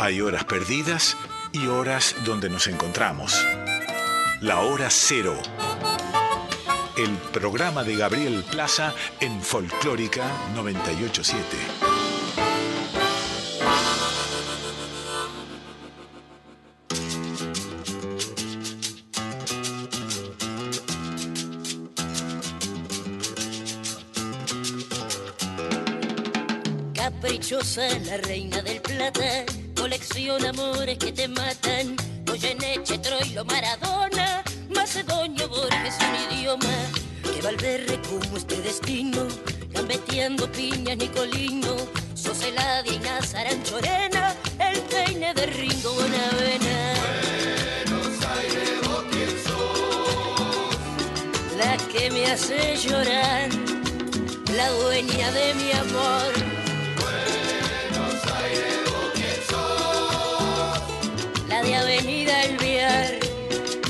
Hay horas perdidas y horas donde nos encontramos. La hora cero. El programa de Gabriel Plaza en Folclórica 987. Caprichosa la reina del plata, colecciona amores que te matan. Goyeneche, Troilo, Maradona, Macedonio, Borges, un idioma. Que Valverde como este destino, gambeteando piñas, Nicolino. Sos Eladia y Nazaran Chorena, el peine de Ringo Bonavena. Buenos Aires, vos quién sos. La que me hace llorar, la dueña de mi amor. Avenida El Viar,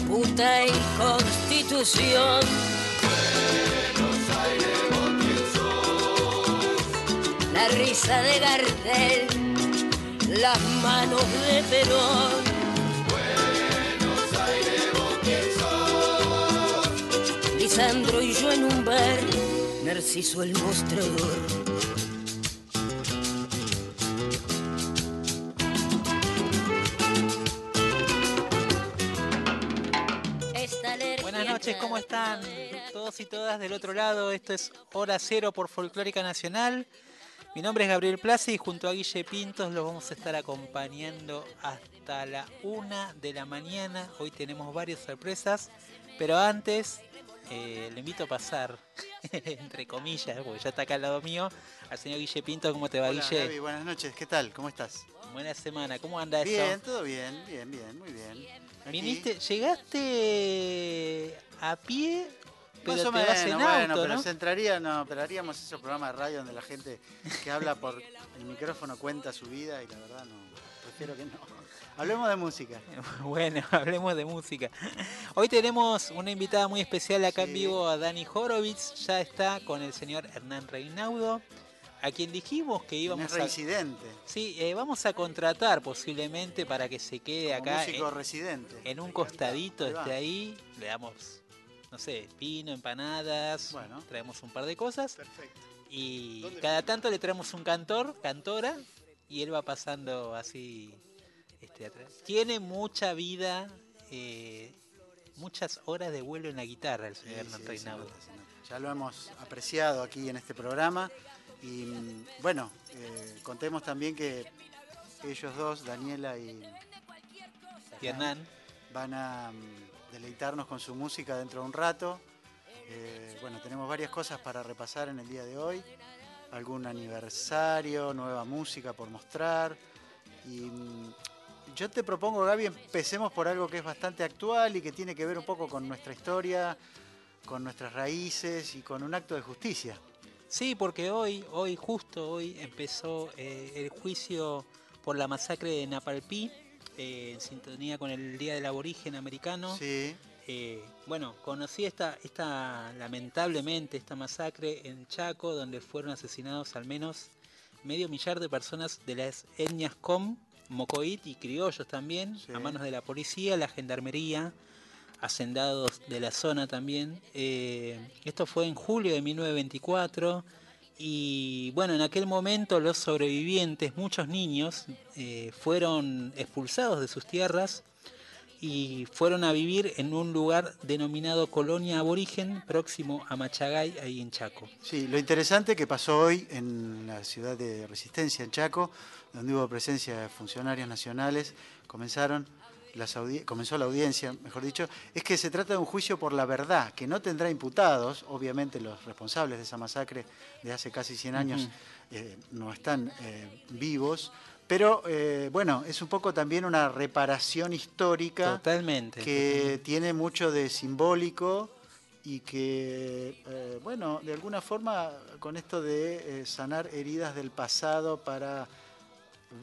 puta y Constitución. Buenos Aires, vos quién sos. La risa de Gardel, las manos de Perón. Buenos Aires, vos quién sos. Lisandro y yo en un bar, Narciso el mostrador. Y todas del otro lado. Esto es Hora Cero por Folclórica Nacional. Mi nombre es Gabriel Plaza y junto a Guille Pintos los vamos a estar acompañando hasta la una de la mañana. Hoy tenemos varias sorpresas, pero antes eh, le invito a pasar, entre comillas, porque ya está acá al lado mío, al señor Guille Pintos. ¿Cómo te va, Hola, Guille? Gaby, buenas noches, ¿qué tal? ¿Cómo estás? Buena semana, ¿cómo anda eso? Bien, todo bien, bien, bien, muy bien. Aquí, Viniste, llegaste a pie, pero más o menos, en bueno, auto, pero ¿no? se entraría, no, pero haríamos esos programas de radio donde la gente que habla por el micrófono cuenta su vida y la verdad no, prefiero que no. Hablemos de música. Bueno, hablemos de música. Hoy tenemos una invitada muy especial acá en vivo, a Dani Horowitz. Ya está con el señor Hernán Reinaudo, a quien dijimos que íbamos es a... reincidente, Sí, eh, vamos a contratar posiblemente para que se quede como acá músico en, residente. en un costadito, esté ahí. Le damos, no sé, pino, empanadas, Bueno. traemos un par de cosas. Perfecto. Y ¿Dónde cada tanto le traemos un cantor, cantora, y él va pasando así este, atrás. Tiene mucha vida, eh, muchas horas de vuelo en la guitarra el señor Sí, sí. Ya lo hemos apreciado aquí en este programa. Y mm, bueno, eh, contemos también que ellos dos, Daniela y Y Hernán, van a mm, deleitarnos con su música dentro de un rato. Eh, bueno, tenemos varias cosas para repasar en el día de hoy. Algún aniversario, nueva música por mostrar. Y mm, yo te propongo, Gaby, empecemos por algo que es bastante actual y que tiene que ver un poco con nuestra historia, con nuestras raíces y con un acto de justicia. sí, porque hoy, hoy justo hoy empezó eh, el juicio por la masacre de Napalpí, eh, en sintonía con el Día del Aborigen Americano. Sí, Eh, bueno, conocí esta, esta, lamentablemente, esta masacre en Chaco, donde fueron asesinados al menos medio millar de personas de las etnias Com, Mocoit y criollos también, Sí. a manos de la policía, la gendarmería, hacendados de la zona también. Eh, esto fue en julio de 1924 y bueno, en aquel momento los sobrevivientes, muchos niños, eh, fueron expulsados de sus tierras y fueron a vivir en un lugar denominado Colonia Aborigen, próximo a Machagay, ahí en Chaco. Sí, lo interesante que pasó hoy en la ciudad de Resistencia, en Chaco, donde hubo presencia de funcionarios nacionales, comenzaron las comenzó la audiencia, mejor dicho, es que se trata de un juicio por la verdad, que no tendrá imputados, obviamente los responsables de esa masacre de hace casi 100 años eh, no están eh, vivos, pero eh, bueno, es un poco también una reparación histórica Totalmente. que tiene mucho de simbólico y que, bueno, de alguna forma con esto de sanar heridas del pasado para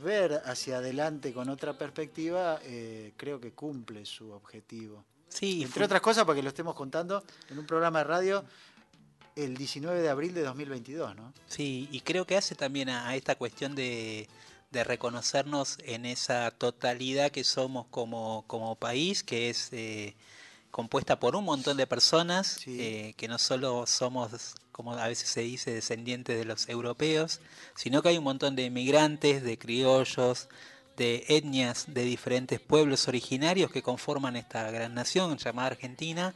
ver hacia adelante con otra perspectiva, eh, creo que cumple su objetivo. Sí, Entre otras cosas, porque lo estemos contando en un programa de radio el 19 de abril de 2022, ¿no? Sí, y creo que hace también a, a esta cuestión de, de reconocernos en esa totalidad que somos como, como país, que es eh, compuesta por un montón de personas, Sí. eh, que no solo somos, como a veces se dice, descendientes de los europeos, sino que hay un montón de inmigrantes, de criollos, de etnias de diferentes pueblos originarios que conforman esta gran nación llamada Argentina.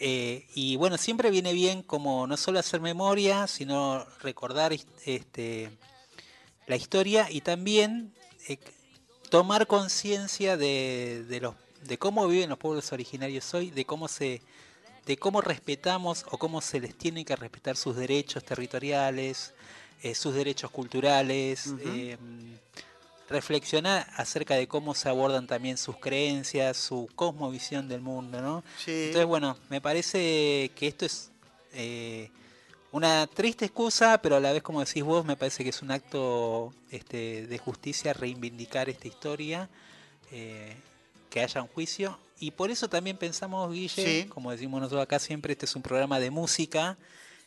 Eh, y bueno, siempre viene bien como no solo hacer memoria, sino recordar este, la historia y también eh, tomar conciencia de, de los de cómo viven los pueblos originarios hoy, de cómo se de cómo respetamos o cómo se les tiene que respetar sus derechos territoriales, eh, sus derechos culturales, eh, reflexionar acerca de cómo se abordan también sus creencias, su cosmovisión del mundo, ¿no? Sí. Entonces, bueno, me parece que esto es eh, una triste excusa, pero a la vez, como decís vos, me parece que es un acto este, de justicia reivindicar esta historia, eh, que haya un juicio. Y por eso también pensamos, Guille, Sí. como decimos nosotros acá siempre, este es un programa de música,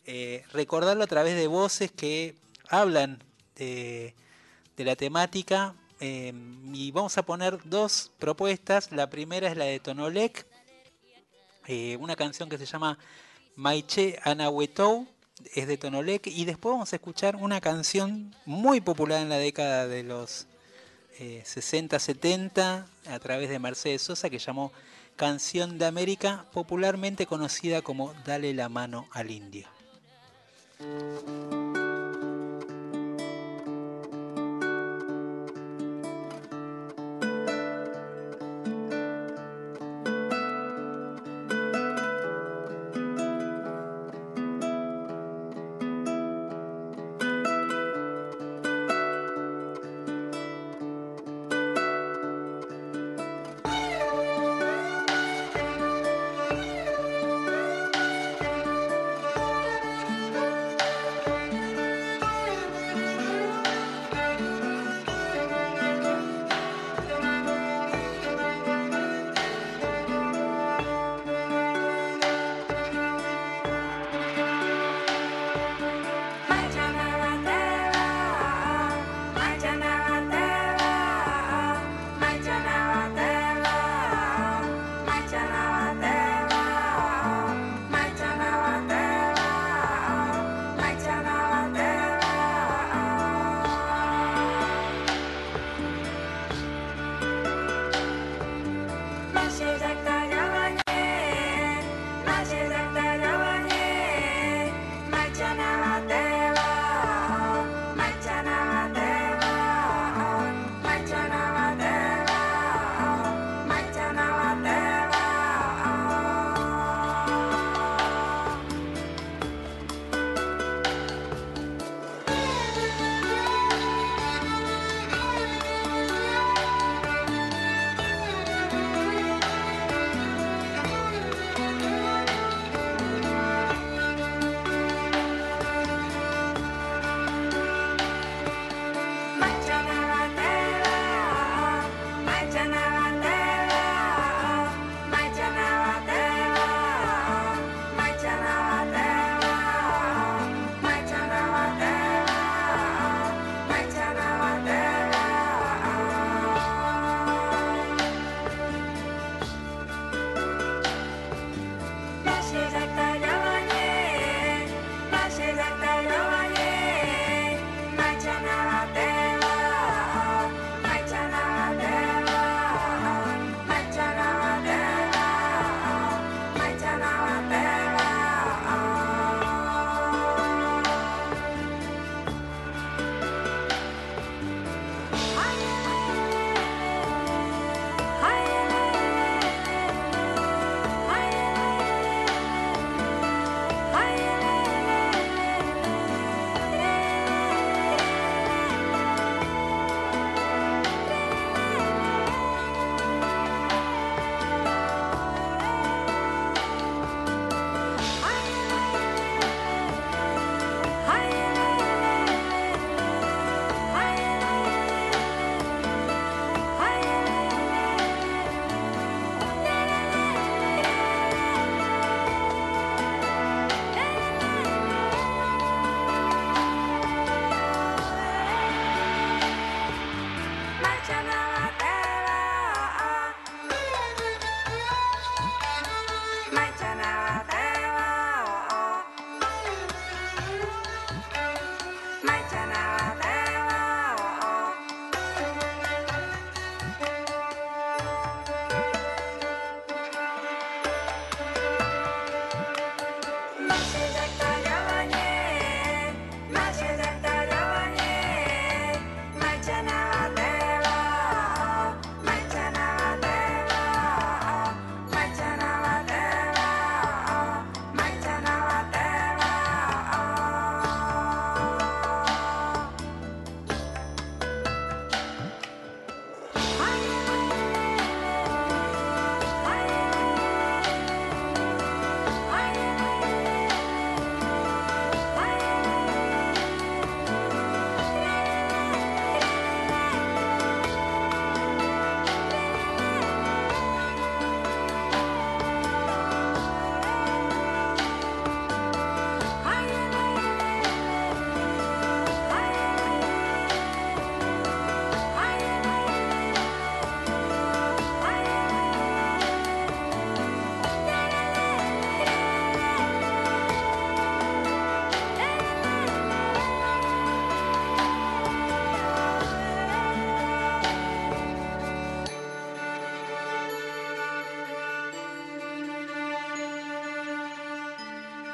eh, recordarlo a través de voces que hablan de, de la temática. eh, y vamos a poner dos propuestas. La primera es la de Tonolec, eh, una canción que se llama Maiche Anahuetou, es de Tonolec, y después vamos a escuchar una canción muy popular en la década de los eh, 60, 70, a través de Mercedes Sosa, que llamó Canción de América, popularmente conocida como Dale la mano al indio.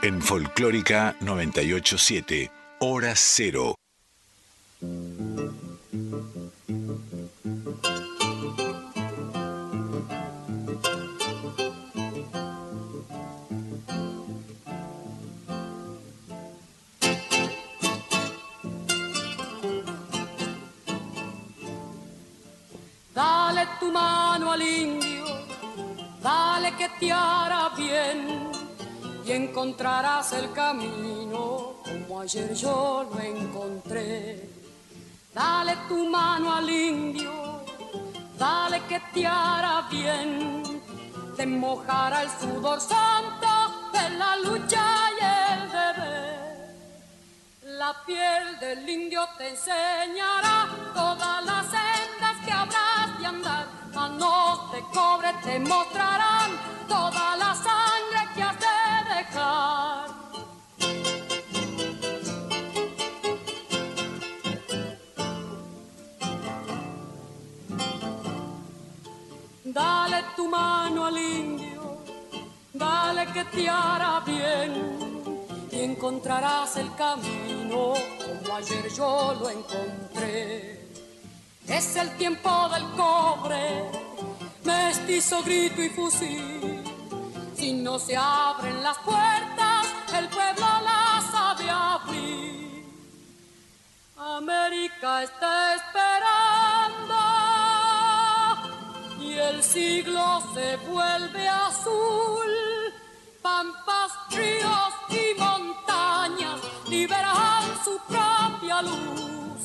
En Folclórica 987, hora cero. Mojará el sudor santo de la lucha y el deber. La piel del indio te enseñará todas las sendas que habrás de andar. Manos de cobre te mostrarán toda la sangre que has de dejar. Dale tu mano al indio, que te hará bien y encontrarás el camino como ayer yo lo encontré. Es el tiempo del cobre, mestizo, grito y fusil. Si no se abren las puertas, el pueblo las sabe abrir. América está esperando y el siglo se vuelve azul. Pampas, ríos y montañas liberan su propia luz.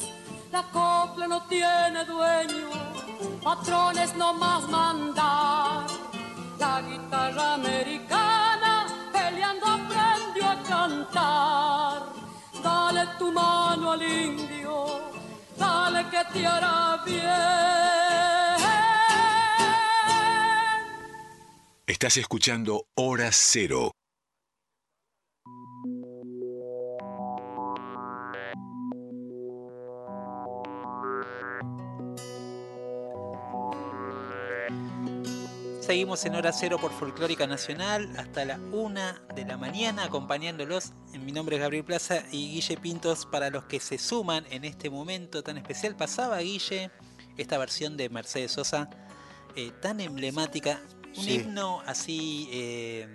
La copla no tiene dueño, patrones no más mandar. La guitarra americana peleando aprendió a cantar. Dale tu mano al indio, dale que te hará bien. Estás escuchando Hora Cero. Seguimos en hora cero por Folclórica Nacional hasta la una de la mañana acompañándolos. Mi nombre es Gabriel Plaza y Guille Pintos para los que se suman en este momento tan especial. Pasaba Guille esta versión de Mercedes Sosa eh, tan emblemática, un Sí. himno así, eh,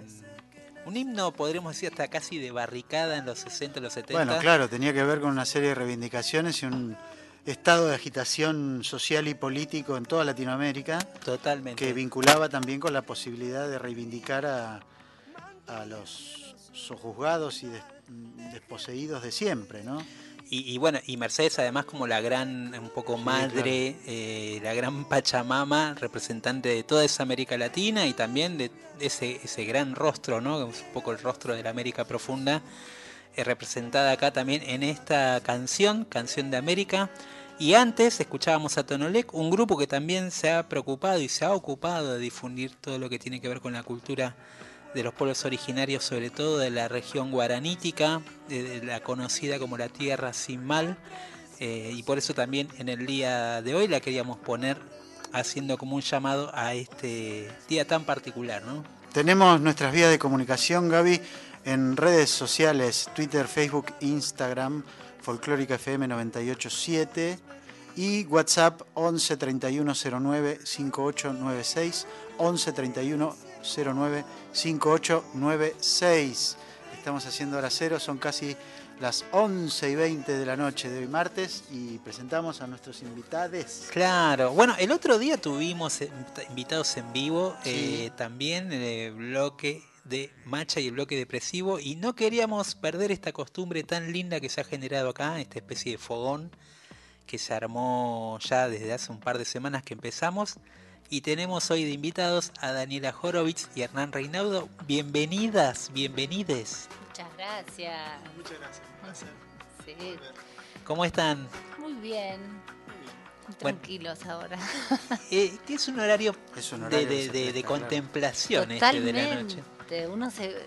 un himno podríamos decir hasta casi de barricada en los 60, los 70. Bueno, claro, tenía que ver con una serie de reivindicaciones y un estado de agitación social y político en toda Latinoamérica Totalmente. que vinculaba también con la posibilidad de reivindicar a, a los sojuzgados y des- desposeídos de siempre, ¿no? Y, y bueno, y Mercedes además como la gran, un poco Sí, madre, eh, la gran Pachamama, representante de toda esa América Latina y también de ese, ese gran rostro, ¿no? Es un poco el rostro de la América profunda, eh, representada acá también en esta canción, Canción de América. Y antes escuchábamos a Tonolec, un grupo que también se ha preocupado y se ha ocupado de difundir todo lo que tiene que ver con la cultura de los pueblos originarios, sobre todo de la región guaranítica, de, la conocida como la Tierra Sin Mal, eh, y por eso también en el día de hoy la queríamos poner haciendo como un llamado a este día tan particular, ¿no? Tenemos nuestras vías de comunicación, Gaby, en redes sociales, Twitter, Facebook, Instagram, Folclórica FM 987 y WhatsApp 11 31 09 5896, 11 31 09 5896. Estamos haciendo hora cero, son casi las 11 y 20 de la noche de hoy martes y presentamos a nuestros invitados. Claro, bueno, el otro día tuvimos eh, invitados en vivo, Sí. eh, también en el bloque de Macha y el bloque depresivo, y no queríamos perder esta costumbre tan linda que se ha generado acá, esta especie de fogón que se armó ya desde hace un par de semanas que empezamos. Y tenemos hoy de invitados a Daniela Horowitz y Hernán Reinaudo. Bienvenidas, bienvenides. Muchas gracias. Muchas gracias. un placer. Sí, ¿Cómo están? muy bien. Bueno. Tranquilos ahora. Eh, que es un horario Es un de, horario de- contemplación este de la noche. Totalmente. Uno se eh,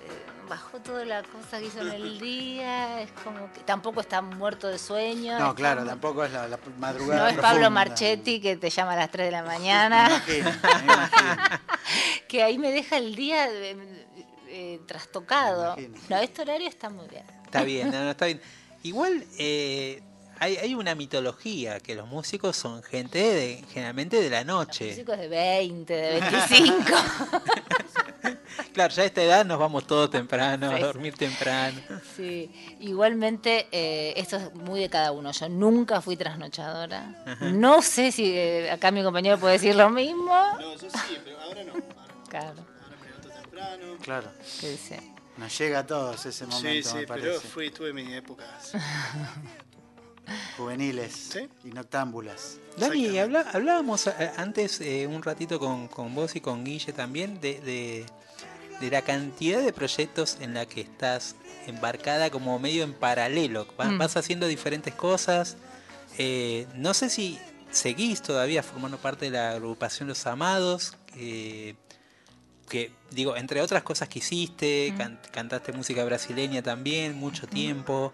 bajó toda la cosa que hizo en el día. Es como que tampoco está muerto de sueño. No, claro, tampoco es la, la madrugada. No es Pablo. Marchetti que te llama a las 3 de la Me mañana. imagino, me imagino. que ahí me deja el día. eh, eh, trastocado. Me. No, este horario está muy bien. Está bien, no, no, está bien. Igual eh, hay, hay una mitología que los músicos son gente de, generalmente de la noche. Chicos de 20, de 25. Claro, ya a esta edad nos vamos todos temprano, a dormir temprano. Sí, igualmente eh, esto es muy de cada uno. Yo nunca fui trasnochadora. No sé si eh, acá mi compañero puede decir lo mismo. No, yo sí, pero ahora no. Ahora, Claro, ahora me levanto temprano. Claro. sí. Nos llega a todos ese momento, Sí, sí, me pero fui, tuve mis épocas. Juveniles Sí. y noctámbulas. Dani, habla- hablábamos eh, antes eh, un ratito con, con vos y con Guille también de, de- de la cantidad de proyectos en la que estás embarcada como medio en paralelo. Mm. Vas haciendo diferentes cosas. Eh, no sé si seguís todavía formando parte de la agrupación Los Amados. eh, que digo, entre otras cosas que hiciste, Mm. can- cantaste música brasileña también, mucho tiempo.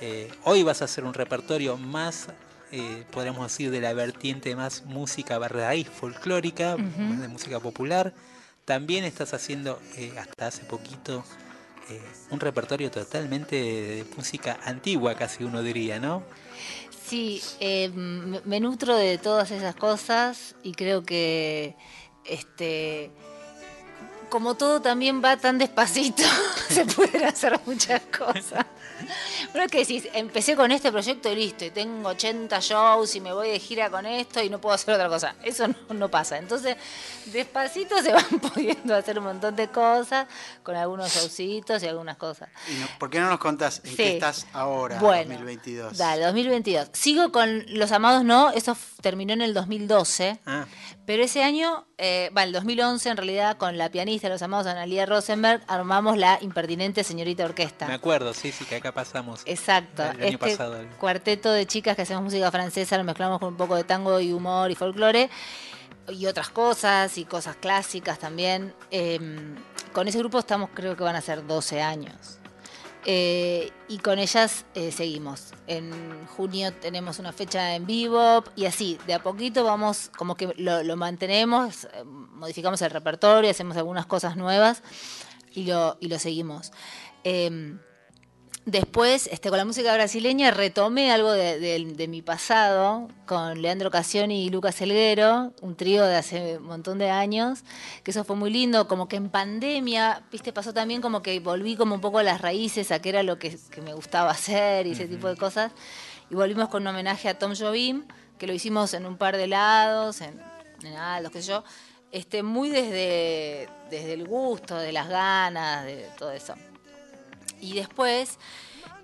Eh, hoy vas a hacer un repertorio más, eh, podríamos decir, de la vertiente más música raíz folclórica, Ujú. más de música popular. También estás haciendo, eh, hasta hace poquito, un repertorio totalmente de, de música antigua, casi uno diría, ¿no? Sí, me me nutro de todas esas cosas y creo que este como todo también va tan despacito, se pueden hacer muchas cosas. Bueno, es que si empecé con este proyecto y listo, y tengo 80 shows y me voy de gira con esto y no puedo hacer otra cosa. Eso no, no pasa. Entonces, despacito se van pudiendo hacer un montón de cosas, con algunos showcitos y algunas cosas. Y no- ¿Por qué no nos contás en Sí. qué estás ahora, Bueno, 2022? Dale, 2022. Sigo con Los Amados No, eso terminó en el 2012. Ah, Pero ese año, eh, va, el 2011 en realidad, con la pianista Los Amados, Analia Rosenberg, armamos la impertinente señorita orquesta. me acuerdo, sí, sí, que acá pasamos. Exacto. El año este pasado, cuarteto de chicas que hacemos música francesa, lo mezclamos con un poco de tango y humor y folclore y otras cosas y cosas clásicas también. Eh, con ese grupo estamos, creo que van a ser 12 años. Eh, y con ellas eh, seguimos. En junio tenemos una fecha en vivo y así, de a poquito vamos, como que lo, mantenemos, eh, modificamos el repertorio, hacemos algunas cosas nuevas y lo, y lo seguimos. Después, este, con la música brasileña, retomé algo de, de- de mi pasado con Leandro Cassioni y Lucas Elguero, un trío de hace un montón de años, que eso fue muy lindo, como que en pandemia, viste, pasó también como que volví como un poco a las raíces, a qué era lo que, que me gustaba hacer y ese tipo de cosas, y volvimos con un homenaje a Tom Jobim, que lo hicimos en un par de lados, en, en Aldos, qué sé yo, este, muy desde, desde el gusto, de las ganas, de todo eso. Y después,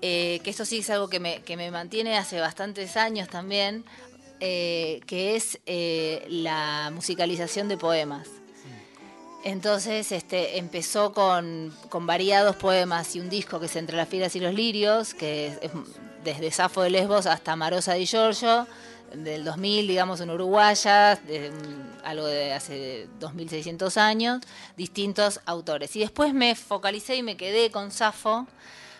eh, que esto sí es algo que me, que me mantiene hace bastantes años también, eh, que es eh, la musicalización de poemas. Entonces este, empezó con, con variados poemas y un disco que es Entre las Fieras y los Lirios, que es, es desde Safo de Lesbos hasta Marosa di Giorgio, del 2000, digamos, en Uruguaya, de, mm, algo de hace 2600 años, distintos autores. Y después me focalicé y me quedé con Safo,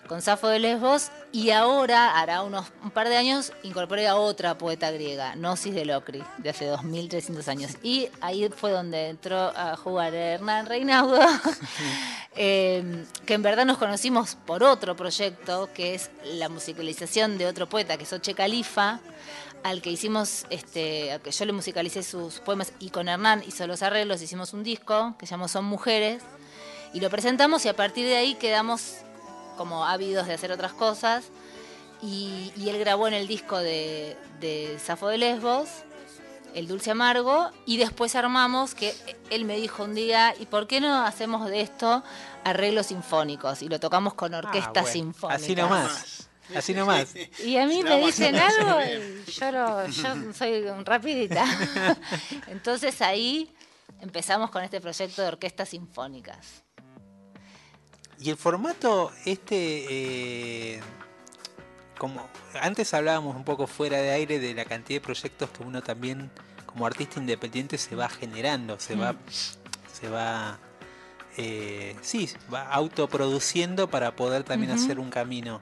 con Safo de Lesbos, y ahora, hará unos un par de años, incorporé a otra poeta griega, Gnosis de Locri, de hace 2300 años. Y ahí fue donde entró a jugar Hernán Reinaudo, eh, que en verdad nos conocimos por otro proyecto, que es la musicalización de otro poeta, que es Oche Califa, al que hicimos, este, al que yo le musicalicé sus poemas y con Hernán hizo los arreglos, hicimos un disco que se llamó Son Mujeres, y lo presentamos y a partir de ahí quedamos como ávidos de hacer otras cosas. Y, y él grabó en el disco de, de Safo de Lesbos, El Dulce Amargo, y después armamos que él me dijo un día, ¿y por qué no hacemos de esto arreglos sinfónicos? Y lo tocamos con orquesta Ah, bueno, sinfónica. Así nomás. Así nomás. Y a mí me dicen algo y yo, lo- yo soy rapidita. Entonces ahí empezamos con este proyecto de orquestas sinfónicas. Y el formato este, eh, como antes hablábamos un poco fuera de aire de la cantidad de proyectos que uno también como artista independiente se va generando, se va, se va, eh, sí, va autoproduciendo para poder también hacer un camino.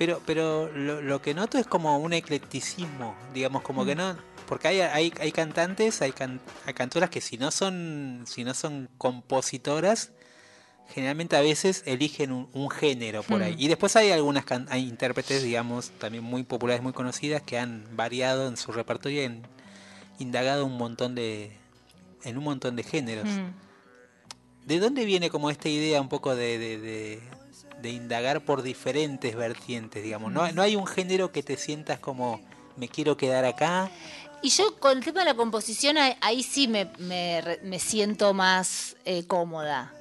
Pero, pero lo, lo que noto es como un eclecticismo, digamos, como que no, porque hay, hay, hay cantantes, hay, can- hay cantoras que si no son, si no son compositoras, generalmente a veces eligen un, un género por ahí. Mm. Y después hay algunas can- hay intérpretes, digamos, también muy populares, muy conocidas, que han variado en su repertorio y han indagado un montón de. en un montón de géneros. Mm. ¿De dónde viene como esta idea un poco de, de- de- de indagar por diferentes vertientes, digamos? No, no hay un género que te sientas como me quiero quedar acá. Y yo con el tema de la composición, ahí, sí me, me me siento más eh, cómoda.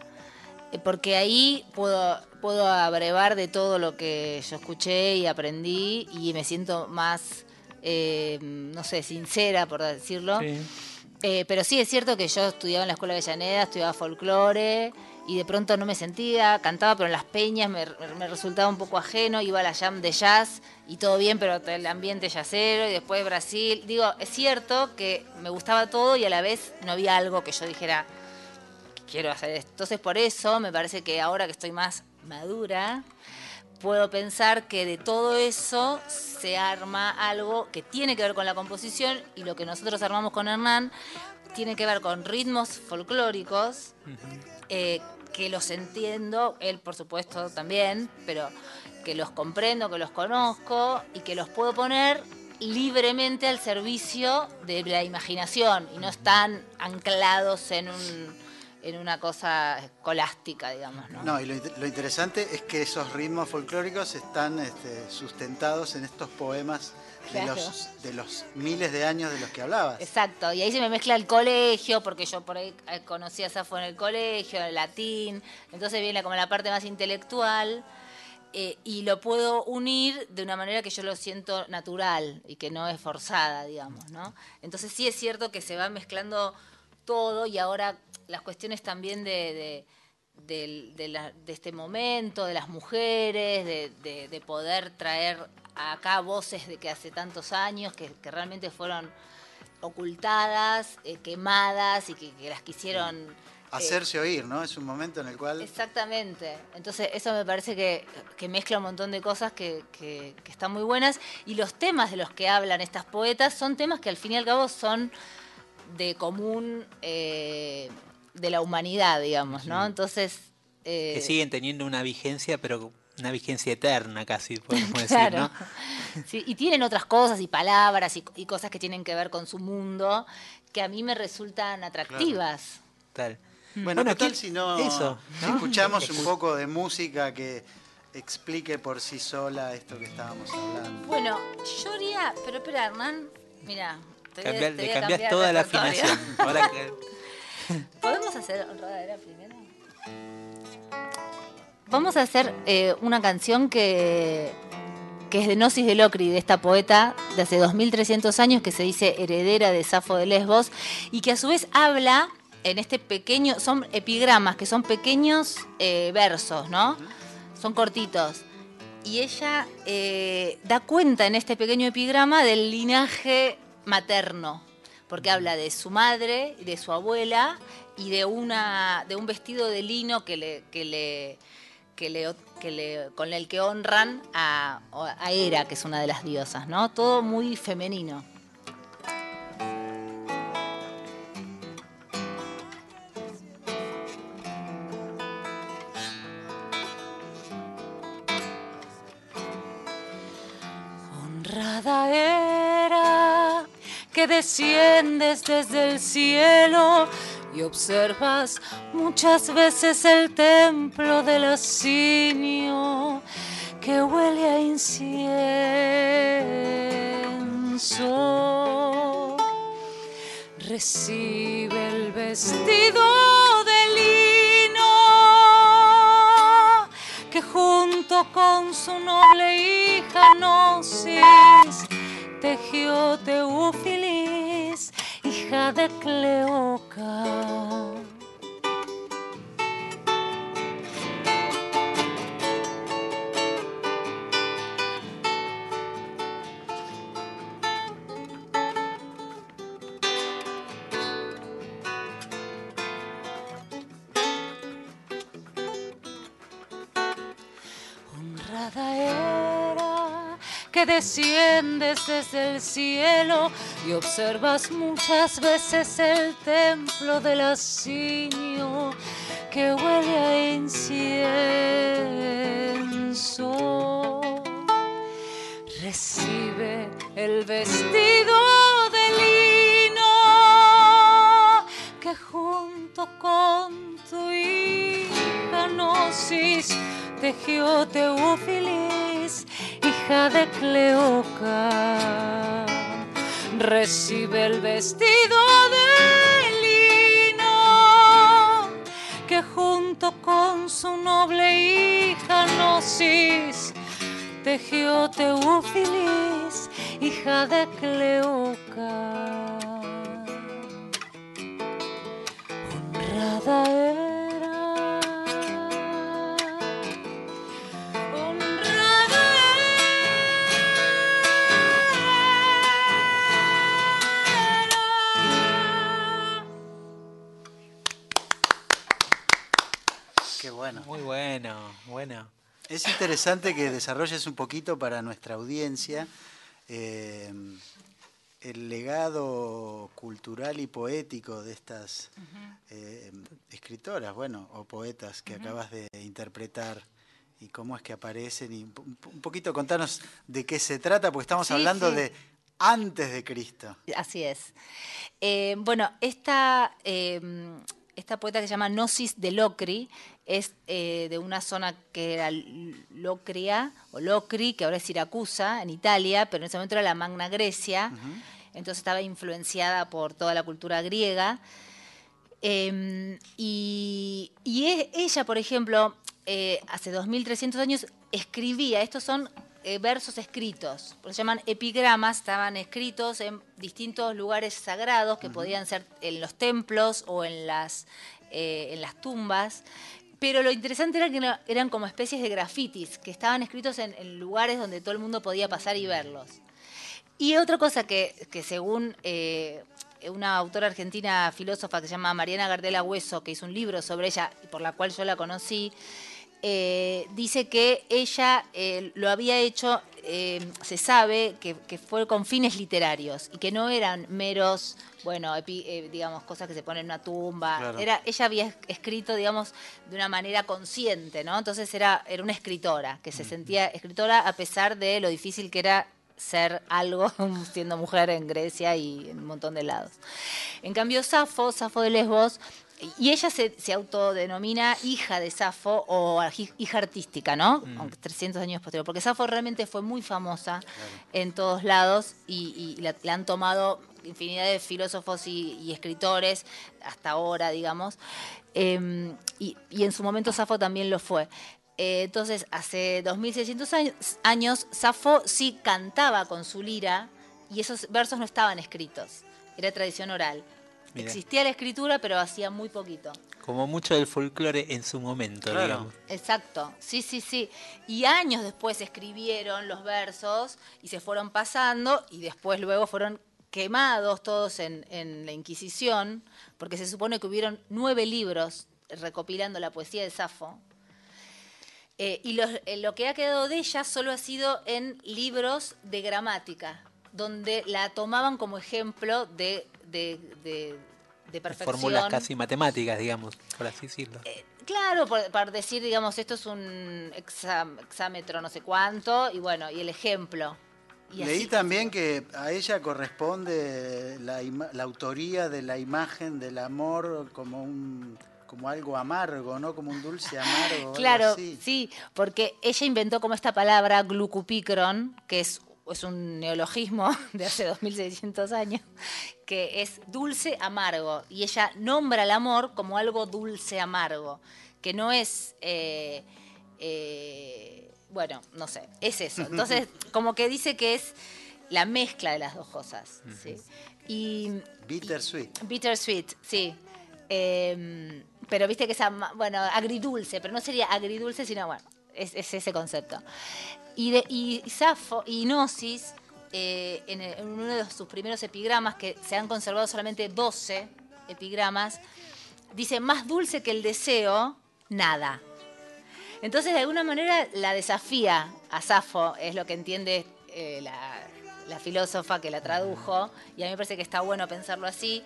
Eh, Porque ahí puedo, puedo abrevar de todo lo que yo escuché y aprendí y me siento más, eh, no sé, sincera, por decirlo. Eh, pero sí es cierto que yo estudiaba en la escuela de Avellaneda, estudiaba folclore y de pronto no me sentía, cantaba pero en las peñas me, me resultaba un poco ajeno, iba a la jam de jazz y todo bien, pero el ambiente jazzero y después Brasil. Digo, es cierto que me gustaba todo y a la vez no había algo que yo dijera, quiero hacer esto. Entonces por eso me parece que ahora que estoy más madura, puedo pensar que de todo eso se arma algo que tiene que ver con la composición y lo que nosotros armamos con Hernán tiene que ver con ritmos folclóricos eh, que los entiendo, él por supuesto también, pero que los comprendo, que los conozco y que los puedo poner libremente al servicio de la imaginación y no están anclados en un en una cosa escolástica, digamos, ¿no? No, y lo, lo interesante es que esos ritmos folclóricos están este, sustentados en estos poemas de, los, de los miles de años de los que hablabas. Exacto, y ahí se me mezcla el colegio, porque yo por ahí eh, conocí a Safo en el colegio, el latín, entonces viene como la parte más intelectual, eh, y lo puedo unir de una manera que yo lo siento natural y que no es forzada, digamos, ¿no? Entonces sí es cierto que se va mezclando todo y ahora las cuestiones también de... de de, la- de este momento, de las mujeres, de, de- de poder traer acá voces de que hace tantos años, que, que realmente fueron ocultadas, eh, quemadas y que, que las quisieron... eh, Hacerse oír, ¿no? Es un momento en el cual... Exactamente. Entonces eso me parece que, que mezcla un montón de cosas que, que- que están muy buenas. Y los temas de los que hablan estas poetas son temas que al fin y al cabo son de común eh, de la humanidad, digamos, ¿no? Entonces... eh, Que siguen teniendo una vigencia, pero una vigencia eterna casi, podemos decir. ¿no? Sí, y tienen otras cosas y palabras y, y cosas que tienen que ver con su mundo que a mí me resultan atractivas. Tal. Bueno, ¿qué tal ¿qué- si no Eso, escuchamos un poco de música que explique por sí sola esto que estábamos hablando? Bueno, yo haría, pero espera, Hernán, mira, te voy a- Cambiar- te le voy a cambias toda la afinación. Ahora que- ¿Podemos hacer honradera primero? Vamos a hacer eh, una canción que, que es de Gnosis de Locri, de esta poeta de hace 2300 años que se dice heredera de Safo de Lesbos y que a su vez habla en este pequeño, son epigramas, que son pequeños eh, versos, ¿no? Son cortitos. Y ella eh, da cuenta en este pequeño epigrama del linaje materno, porque habla de su madre, de su abuela y de una de un vestido de lino que le que le que le, que le- con el que honran a, a Hera, que es una de las diosas, ¿no? Todo muy femenino. Honrada era que desciendes desde el cielo y observas muchas veces el templo del asinio que huele a incienso. Recibe el vestido de lino que junto con su noble hija Gnosis tejió Teófilis, hija de Cleoca. Que desciendes desde el cielo y observas muchas veces el templo del asinio que huele a incienso. Recibe el vestido de lino que junto con tu hija Gnosis tejió Teófilis, hija de Cleoca. Recibe el vestido de lino que junto con su noble hija Gnosis tejió Teófilis, hija de Cleoca. Interesante que desarrolles un poquito para nuestra audiencia eh, el legado cultural y poético de estas eh, escritoras, bueno, o poetas que acabas de interpretar y cómo es que aparecen y un, po- un poquito contanos de qué se trata, porque estamos Sí, hablando sí. de antes de Cristo. Así es. Eh, bueno, esta, esta poeta que se llama Gnosis de Locri es eh, de una zona que era Locria o Locri, que ahora es Siracusa, en Italia, pero en ese momento era la Magna Grecia. Entonces estaba influenciada por toda la cultura griega. Eh, y y e- ella, por ejemplo, eh, hace 2300 años escribía, estos son eh, versos escritos, se llaman epigramas, estaban escritos en distintos lugares sagrados que podían ser en los templos o en las, eh, en las tumbas. Pero lo interesante era que era- eran como especies de grafitis, que estaban escritos en, en lugares donde todo el mundo podía pasar y verlos. Y otra cosa que, que según eh, una autora argentina filósofa que se llama Mariana Gardela Hueso, que hizo un libro sobre ella y por la cual yo la conocí, eh, dice que ella eh, lo había hecho, eh, se sabe que, que fue con fines literarios y que no eran meros, bueno, epi- digamos, cosas que se ponen en una tumba. Claro. Era, ella había es- escrito, digamos, de una manera consciente, ¿no? Entonces era, era una escritora, que se sentía escritora a pesar de lo difícil que era ser algo siendo mujer en Grecia y en un montón de lados. En cambio, Safo, Safo de Lesbos, y ella se, se autodenomina hija de Safo o hija artística, ¿no? Aunque 300 años posterior, porque Safo realmente fue muy famosa en todos lados y, y la, la han tomado infinidad de filósofos y, y escritores hasta ahora, digamos. Eh, y, y en su momento Safo también lo fue. Eh, entonces, hace 2600 años, años, Safo sí cantaba con su lira y esos versos no estaban escritos, era tradición oral. Existía la escritura, pero hacía muy poquito. Como mucho del folclore en su momento, Claro. digamos. Exacto, sí, sí, sí. Y años después escribieron los versos y se fueron pasando y después luego fueron quemados todos en, en la Inquisición, porque se supone que hubieron nueve libros recopilando la poesía de Safo. Eh, y los- eh, lo que ha quedado de ella solo ha sido en libros de gramática, donde la tomaban como ejemplo de, de, de- de perfección. Fórmulas casi matemáticas, digamos, por así decirlo. Claro, por, para decir, digamos, esto es un exam- exámetro no sé cuánto, y bueno, y el ejemplo. Y Leí así- también que a ella corresponde la, ima- la autoría de la imagen del amor como un como algo amargo, ¿no? Como un dulce amargo. Claro, sí, porque ella inventó como esta palabra glucupicron, que es, es un neologismo de hace 2600 años, que es dulce amargo. Y ella nombra el amor como algo dulce amargo, que no es. eh, eh, bueno, no sé, es eso. Entonces, como que dice que es la mezcla de las dos cosas. ¿sí? Y Bittersweet. Bittersweet, sí. Eh, pero viste que es, bueno, agridulce, pero no sería agridulce, sino, bueno, es, es ese concepto. Y, de, y Safo y Gnosis, eh, en, el- en uno de sus primeros epigramas, que se han conservado solamente 12 epigramas, dice, más dulce que el deseo, nada. Entonces, de alguna manera, la desafía a Safo, es lo que entiende eh, la, la filósofa que la tradujo, y a mí me parece que está bueno pensarlo así.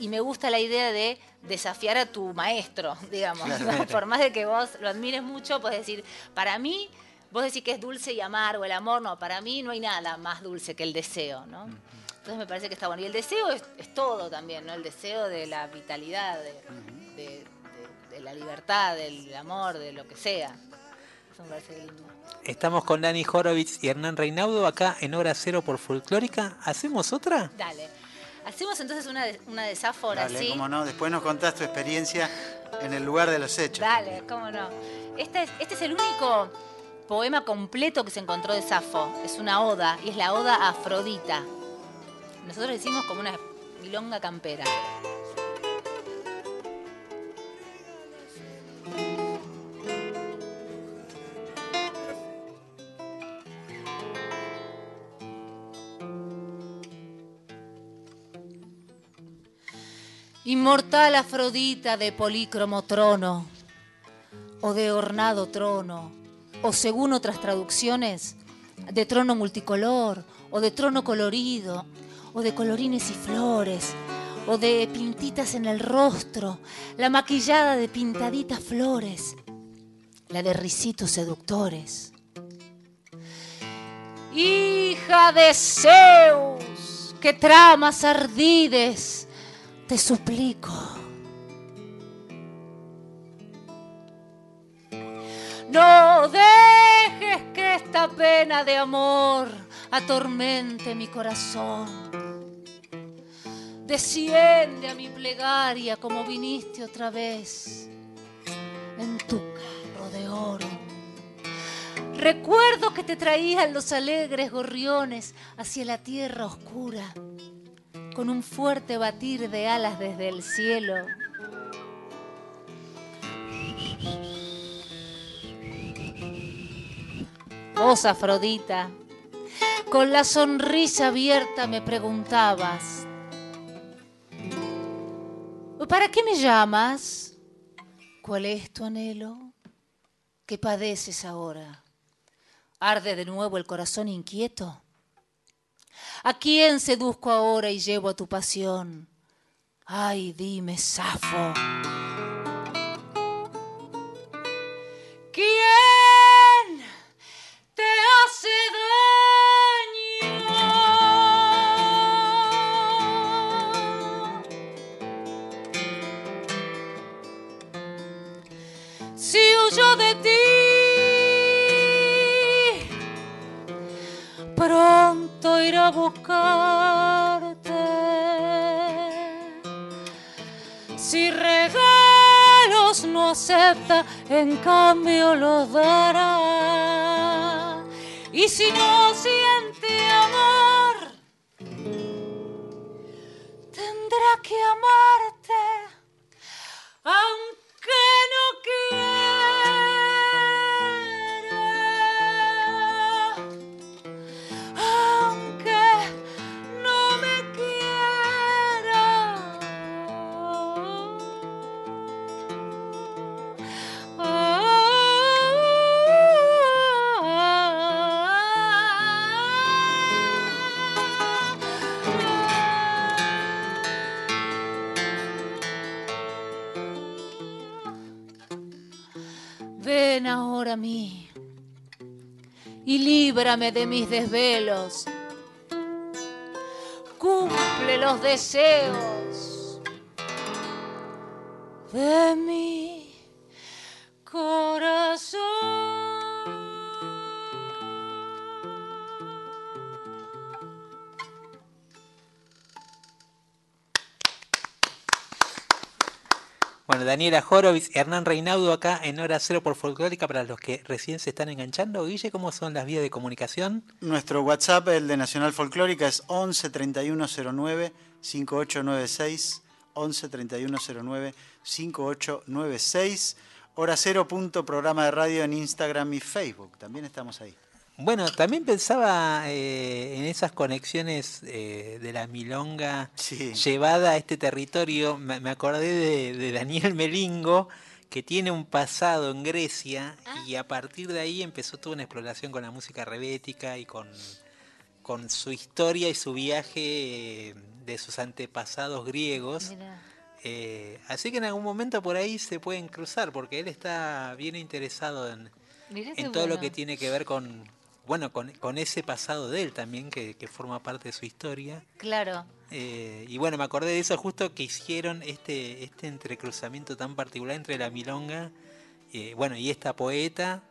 y me gusta la idea de desafiar a tu maestro, digamos. Por más de que vos lo admires mucho, puedes decir, para mí, vos decís que es dulce y amargo el amor, no, para mí no hay nada más dulce que el deseo, ¿no? Entonces me parece que está bueno. Y el deseo es, es todo también, ¿no? El deseo de la vitalidad, de, de- de- de la libertad, del amor, de lo que sea. Eso me parece lindo. Estamos con Dani Horowitz y Hernán Reinaudo acá en Hora Cero por Folclórica. ¿Hacemos otra? Dale. Hacemos entonces una de, una de Dale, sí. cómo no. Después nos contás tu experiencia en el lugar de los hechos. Dale, cómo no. Este es, este es el único poema completo que se encontró de Safo. Es una oda, y es la oda a Afrodita. Nosotros decimos como una milonga campera. Inmortal Afrodita de polícromo trono, o de ornado trono, o según otras traducciones, de trono multicolor, o de trono colorido, o de colorines y flores, o de pintitas en el rostro, la maquillada de pintaditas flores, la de risitos seductores. Hija de Zeus, que tramas ardides, te suplico. No dejes que esta pena de amor atormente mi corazón. Desciende a mi plegaria como viniste otra vez en tu carro de oro. Recuerdo que te traían los alegres gorriones hacia la tierra oscura, con un fuerte batir de alas desde el cielo. Vos, Afrodita, con la sonrisa abierta me preguntabas, ¿para qué me llamas? ¿Cuál es tu anhelo? ¿Qué padeces ahora? ¿Arde de nuevo el corazón inquieto? ¿A quién seduzco ahora y llevo a tu pasión? Ay, dime, Safo. Huyo de ti, pronto iré a buscarte. Si regalos no acepta, en cambio los dará. Y si no siente amor, tendrá que amarte, aunque no quiera Mí y líbrame de mis desvelos. Cumple los deseos de mi corazón. Bueno, Daniela Horowitz, Hernán Reinaudo acá en Hora Cero por Folclórica para los que recién se están enganchando. Guille, ¿cómo son las vías de comunicación? Nuestro WhatsApp, el de Nacional Folclórica, es 11 3109 5896. 11 3109 5896. Hora cero punto programa de radio en Instagram y Facebook. También estamos ahí. Bueno, también pensaba eh, en esas conexiones eh, de la milonga Sí. llevada a este territorio. Me, me acordé de, de Daniel Melingo, que tiene un pasado en Grecia y a partir de ahí empezó toda una exploración con la música rebética y con, con su historia y su viaje eh, de sus antepasados griegos. Eh, así que en algún momento por ahí se pueden cruzar, porque él está bien interesado en, todo lo que tiene que ver con, bueno, con, con ese pasado de él también, que, que forma parte de su historia. Claro. Eh, y bueno, me acordé de eso justo que hicieron este, este entrecruzamiento tan particular entre la milonga, eh, bueno, y esta poeta.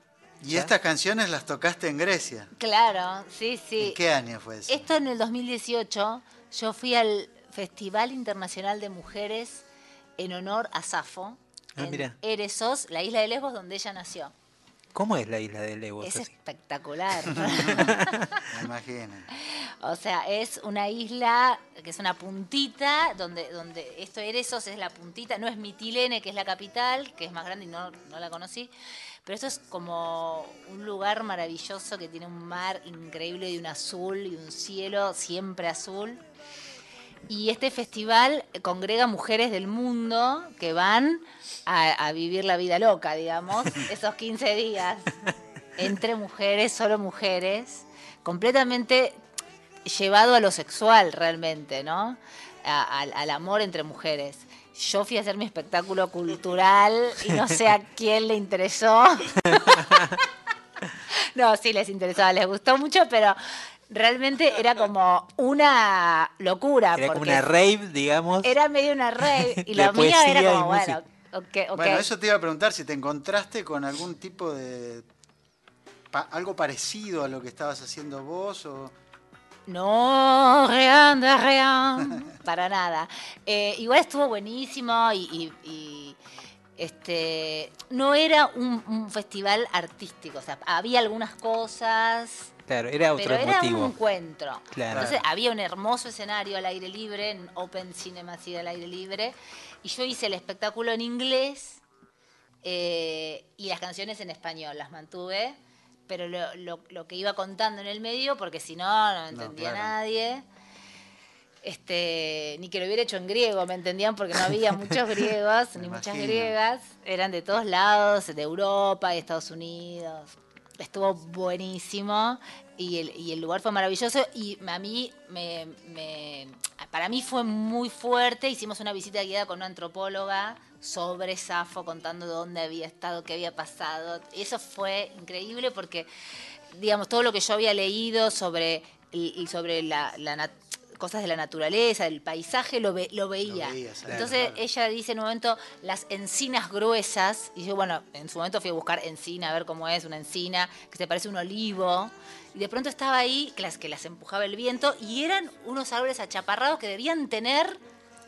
Y ¿ya? estas canciones las tocaste en Grecia. Claro, sí, sí. ¿En qué año fue eso? Esto en el 2018, yo fui al Festival Internacional de Mujeres en honor a Safo, Ah, en. Eresos, la isla de Lesbos, donde ella nació. ¿Cómo es la isla de Lewis? Es así? espectacular. Me imagino. o sea, es una isla que es una puntita, donde, donde esto Eresos es la puntita, no es Mitilene, que es la capital, que es más grande y no, no la conocí. Pero esto es como un lugar maravilloso que tiene un mar increíble y un azul y un cielo siempre azul. Y este festival congrega mujeres del mundo que van a, a vivir la vida loca, digamos, esos 15 días. Entre mujeres, solo mujeres, completamente llevado a lo sexual realmente, ¿no? A- al, al amor entre mujeres. Yo fui a hacer mi espectáculo cultural y no sé a quién le interesó. No, sí les interesaba, les gustó mucho, pero realmente era como una locura. Era como una rave, digamos. Era medio una rave y la mía era como, bueno, ok, ok. Bueno, eso te iba a preguntar si te encontraste con algún tipo de. pa- algo parecido a lo que estabas haciendo vos o. No, rean de rean, para nada. Eh, igual estuvo buenísimo y, y- y, este no era un, un festival artístico, o sea, había algunas cosas, Claro, era otro pero era motivo. un encuentro. Claro. Entonces había un hermoso escenario al aire libre, en Open Cinema así al aire libre, y yo hice el espectáculo en inglés eh, y las canciones en español, las mantuve, pero lo, lo- lo que iba contando en el medio, porque si no, no entendía claro. nadie. Este, ni que lo hubiera hecho en griego, ¿me entendían? Porque no había muchos griegos, ni muchas griegas. Eran de todos lados, de Europa y Estados Unidos. Estuvo buenísimo y el, y el lugar fue maravilloso y a mí me, me- para mí fue muy fuerte. Hicimos una visita guiada con una antropóloga sobre Safo contando dónde había estado, qué había pasado. Eso fue increíble porque, digamos, todo lo que yo había leído sobre, y, sobre la, la cosas de la naturaleza, el paisaje, lo, ve- lo veía. Lo veías, claro, Entonces claro. ella dice en un momento las encinas gruesas, y yo, bueno, en su momento fui a buscar encina, a ver cómo es una encina, que se parece a un olivo, y de pronto estaba ahí, que las, que las empujaba el viento, y eran unos árboles achaparrados que debían tener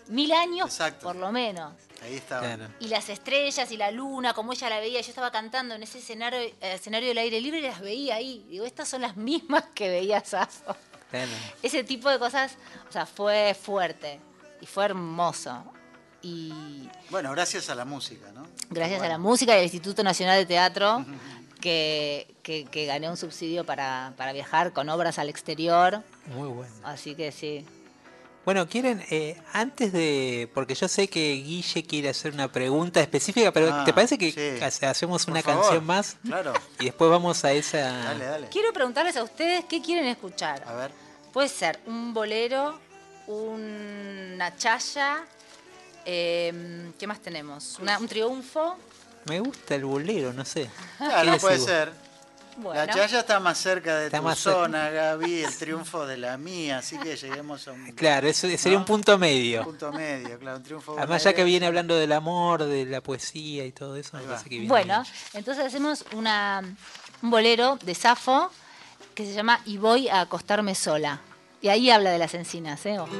mil años, Exacto. por lo menos. Ahí estaba. Claro. Y las estrellas y la luna, como ella la veía, yo estaba cantando en ese escenario, eh, escenario del aire libre y las veía ahí. Digo, estas son las mismas que veía Safo. Ese tipo de cosas, o sea, fue fuerte y fue hermoso. Y Bueno, gracias a la música, ¿no? gracias a la música y al Instituto Nacional de Teatro, que, que, que gané un subsidio para, para viajar con obras al exterior. Muy bueno. Así que sí. Bueno, quieren, eh, antes de, porque yo sé que Guille quiere hacer una pregunta específica, pero Ah, ¿te parece que sí. hacemos Por una favor. canción más Claro. y después vamos a esa... Dale, dale. Quiero preguntarles a ustedes qué quieren escuchar. A ver. Puede ser un bolero, una chaya, eh, ¿qué más tenemos? Una- un triunfo. Me gusta el bolero, no sé. Claro, ¿Qué puede ser. Bueno, La Chaya está más cerca de Está tu más zona, Gaby, el triunfo de la mía, así que lleguemos a un Claro, eso sería ¿No? un punto medio. punto medio, claro, un triunfo. Además, ya que viene hablando del amor, de la poesía y todo eso, me parece que viene bueno, bien. entonces hacemos una, un bolero de Safo que se llama Y voy a acostarme sola. Y ahí habla de las encinas, ¿eh? Ojo.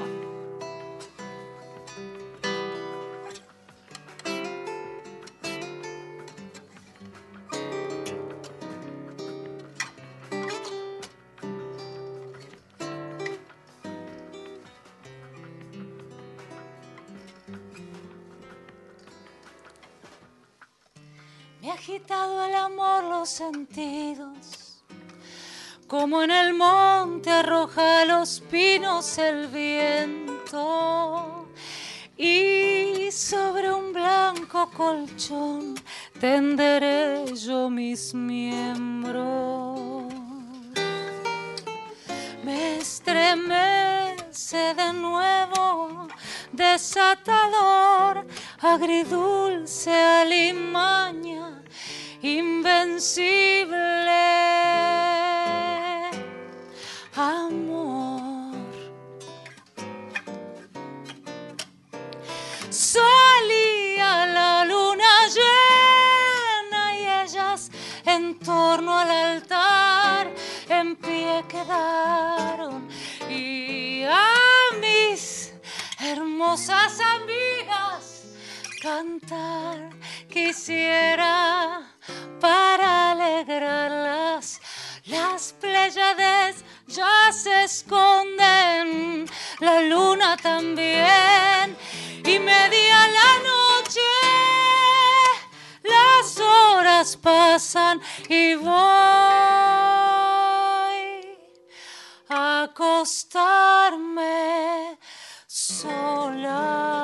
Ha agitado el amor los sentidos, como en el monte arroja los pinos el viento. Y sobre un blanco colchón tenderé yo mis miembros. Me estremece de nuevo, desatador, agridulce, alimaña, invencible. Amor. Salía la luna llena y ellas en torno al altar en pie quedaron y a mis hermosas amigas cantar quisiera para alegrarlas. Las pléyades ya se esconden, la luna también, y media la noche, las horas pasan y voy a acostarme sola.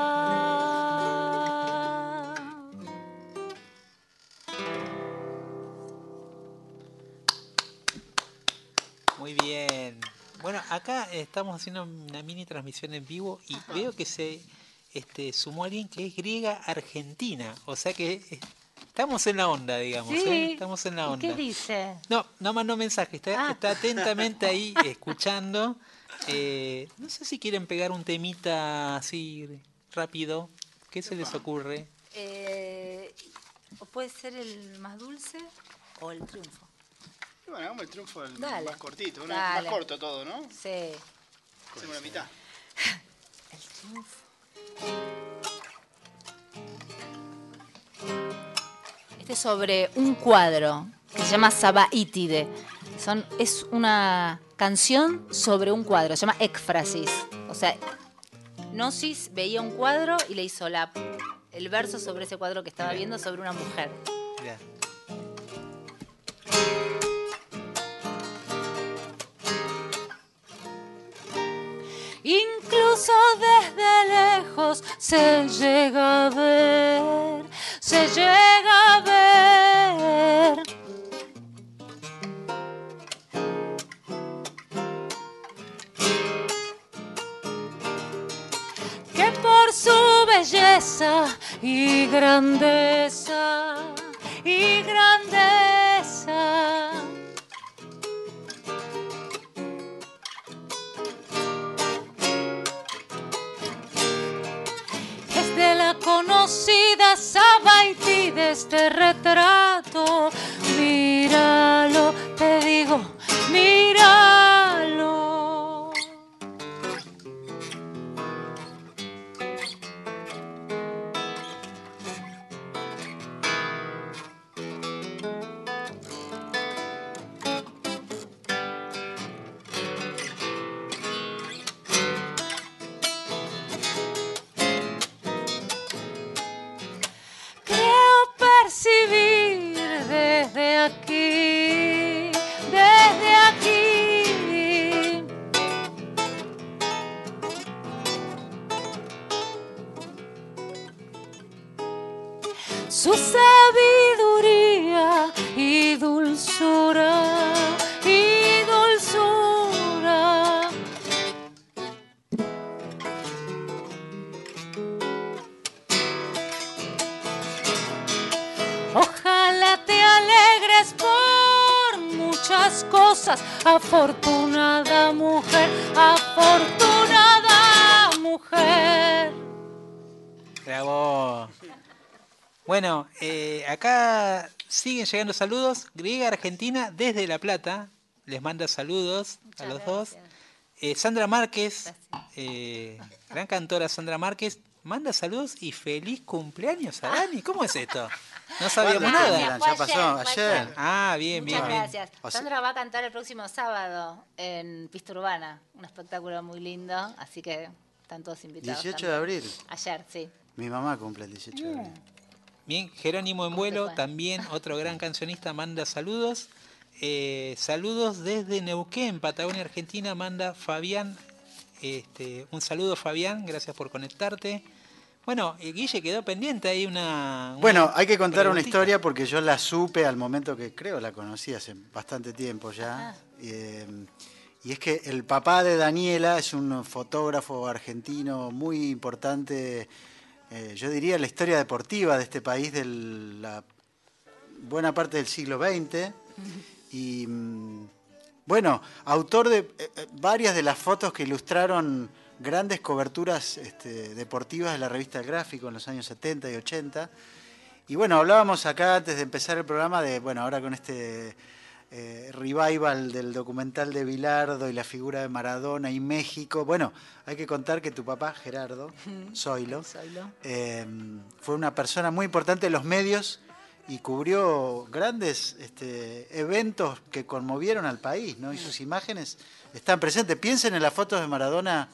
Bueno, acá estamos haciendo una mini transmisión en vivo y veo que se este, sumó alguien que es griega argentina. O sea que eh, estamos en la onda, digamos. ¿eh? Sí. Estamos en la ¿Y onda. qué dice? No, no mandó mensaje, está, Ah. está atentamente ahí escuchando. Eh, no sé si quieren pegar un temita así rápido. ¿Qué se les ocurre? Eh, ¿o puede ser el más dulce o el triunfo? Bueno, hagamos el triunfo del Dale. más cortito, una- Dale. más corto todo, ¿no? Sí. Hacemos la mitad. El triunfo. Este es sobre un cuadro que se llama Sabaítide. Son, es una canción sobre un cuadro, se llama Éfrasis. O sea, Gnosis veía un cuadro y le hizo la, el verso sobre ese cuadro que estaba viendo sobre una mujer. Mirá. Desde lejos se llega a ver, se llega a ver. Que por su belleza y grandeza, y grandeza. Este retrato. Míralo, llegando saludos. Griega Argentina desde La Plata. Les manda saludos a los dos. Eh, Sandra Márquez, eh, gran cantora Sandra Márquez, manda saludos y feliz cumpleaños a Dani. ¿Cómo es esto? No sabíamos ¿Cuándo nada. Ya pasó, ayer. Ah, bien, bien, Muchas bien. gracias. Sandra va a cantar el próximo sábado en Pista Urbana, un espectáculo muy lindo, así que están todos invitados. 18 de también. abril. Ayer, sí. Mi mamá cumple el 18 de abril. Bien, Jerónimo en vuelo, fue? también otro gran cancionista, manda saludos. Eh, saludos desde Neuquén, Patagonia, Argentina, manda Fabián. Este, un saludo Fabián, gracias por conectarte. Bueno, Guille quedó pendiente ahí una... una Bueno, hay que contar una historia porque yo la supe al momento que creo la conocí hace bastante tiempo ya. Ah. Eh, Y es que el papá de Daniela es un fotógrafo argentino muy importante, eh, yo diría, la historia deportiva de este país de la buena parte del siglo XX. Y mm, bueno, autor de eh, eh, varias de las fotos que ilustraron grandes coberturas este, deportivas de la revista Gráfico en los años 70 y 80. Y bueno, hablábamos acá antes de empezar el programa de, bueno, ahora con este eh, revival del documental de Bilardo y la figura de Maradona y México. Bueno, hay que contar que tu papá, Gerardo Zoilo, eh, fue una persona muy importante en los medios y cubrió grandes este, eventos que conmovieron al país, ¿no? Y sus imágenes están presentes. Piensen en las fotos de Maradona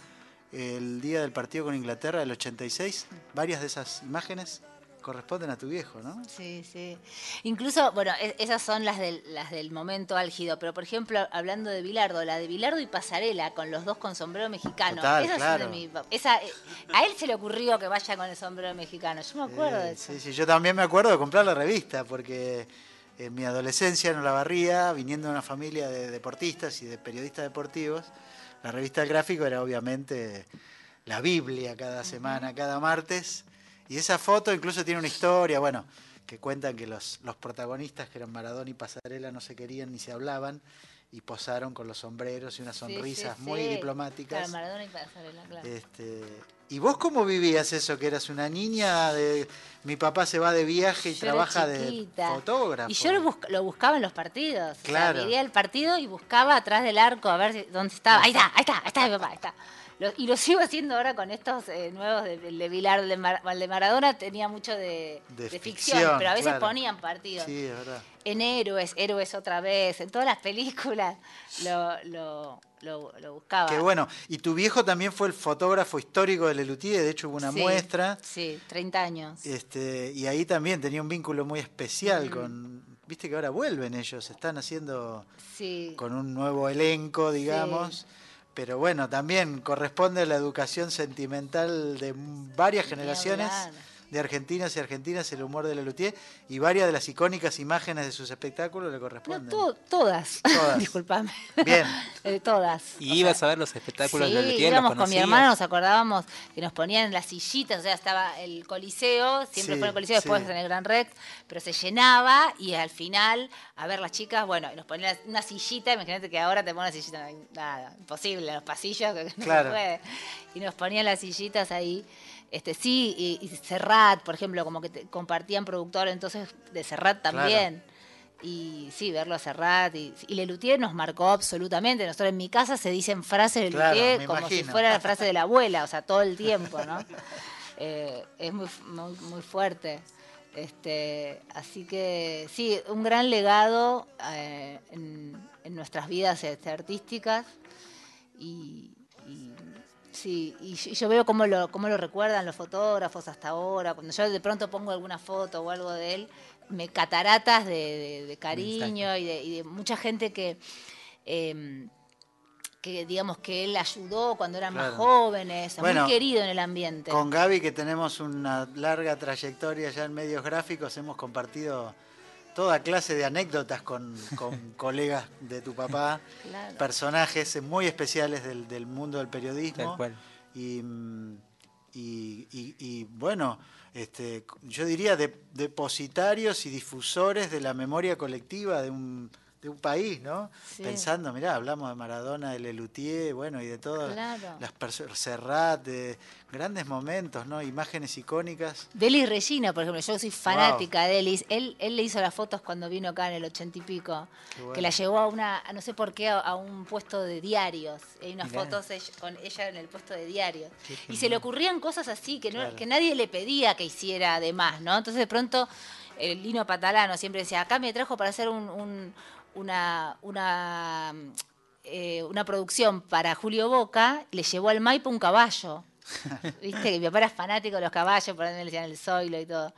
el día del partido con Inglaterra del 86. Varias de esas imágenes corresponden a tu viejo, ¿no? Sí, sí. Incluso, bueno, e- esas son las del, las del momento álgido, pero por ejemplo, hablando de Bilardo, la de Bilardo y Pasarela, con los dos con sombrero mexicano. Total, Esas son claro. de mi pa- esa, eh, a él se le ocurrió que vaya con el sombrero mexicano. Yo me acuerdo de eso. Sí, sí, yo también me acuerdo de comprar la revista, porque en mi adolescencia en Olavarría, viniendo de una familia de deportistas y de periodistas deportivos, la revista El Gráfico era obviamente la Biblia cada semana, cada martes. Y esa foto incluso tiene una historia, bueno, que cuentan que los, los protagonistas, que eran Maradona y Pasarela, no se querían ni se hablaban y posaron con los sombreros y unas Sí, sí, sonrisas muy sí. diplomáticas. Claro, Maradona y Pasarela, claro. Este, ¿Y vos cómo vivías eso? Que eras una niña de. Mi papá se va de viaje y Yo trabaja de fotógrafo. Y yo lo, lo buscaba en los partidos. O sea, Claro. el partido y buscaba atrás del arco a ver si- dónde estaba. Ahí está, ahí está, ahí está mi papá, ahí está. Lo- y lo sigo haciendo ahora con estos eh, nuevos de, el de Vilar, de, Mar- el de Maradona tenía mucho de, De de ficción, ficción, pero a veces claro. ponían partidos. Sí, es verdad. En Héroes, Héroes otra vez, en todas las películas lo, lo, lo- lo buscaba. Qué bueno. Y tu viejo también fue el fotógrafo histórico de Lelutier, de hecho hubo una Sí, muestra. Sí, 30 años. Este, y ahí también tenía un vínculo muy especial con. Viste que ahora vuelven ellos, están haciendo Sí. con un nuevo elenco, digamos. Pero bueno, también corresponde a la educación sentimental de varias generaciones hablar. De argentinos y argentinas, el humor de Lelutier, y varias de las icónicas imágenes de sus espectáculos le No, corresponden. to- todas. Todas. Disculpame. Bien. Eh, todas. ¿Y O ibas sea, a ver los espectáculos Sí, de Lelutier? íbamos ¿Los con mi hermana, nos acordábamos que nos ponían en las sillitas, o sea, estaba el coliseo, siempre Sí, fue en el coliseo, después sí. en el Gran Rex, pero se llenaba y al final, a ver las chicas, bueno, y nos ponían una sillita, imagínate que ahora te ponen una sillita, no nada, imposible, en los pasillos, que no Claro. se puede. Y nos ponían las sillitas ahí. Este, sí, y, y Serrat, por ejemplo, como que te- compartían productor, entonces de Serrat también. Y sí, verlo a Serrat. Y, y Lelutier nos marcó absolutamente. Nosotros en mi casa se dicen frases de Lelutier como si fuera la frase de la abuela, o sea, todo el tiempo, ¿no? Eh, es muy, muy, muy fuerte. Este, así que sí, un gran legado eh, en, en nuestras vidas este, artísticas. Y sí, y yo, y yo veo cómo lo, cómo lo recuerdan los fotógrafos hasta ahora. Cuando yo de pronto pongo alguna foto o algo de él, me cataratas de, de- de cariño y de, y de mucha gente que, eh, que digamos que él ayudó cuando eran más jóvenes, Bueno, muy querido en el ambiente. Con Gaby, que tenemos una larga trayectoria ya en medios gráficos, hemos compartido toda clase de anécdotas con, con colegas de tu papá, Claro. personajes muy especiales del, del mundo del periodismo. Tal cual. Y, y- y- y, bueno, este, yo diría de- depositarios y difusores de la memoria colectiva de un, de un país, ¿no? Sí. Pensando, mirá, hablamos de Maradona, de Lelutier, bueno, y de todas Claro. las personas, Serrat, de grandes momentos, ¿no? Imágenes icónicas. Delis Regina, por ejemplo, yo soy fanática de Delis. Él, él le hizo las fotos cuando vino acá en el ochenta y pico. Bueno. Que la llevó a una, no sé por qué, a, a un puesto de diarios. Hay unas Mirá. fotos con ella en el puesto de diarios. Y se le ocurrían cosas así que, no, Claro. que nadie le pedía que hiciera de más, ¿no? Entonces de pronto el Lino Patalano siempre decía, acá me trajo para hacer un- un- una, una, eh, una producción para Julio Boca, le llevó al Maipo un caballo. Viste que mi papá era fanático de los caballos, por ahí le decían el zoilo y todo.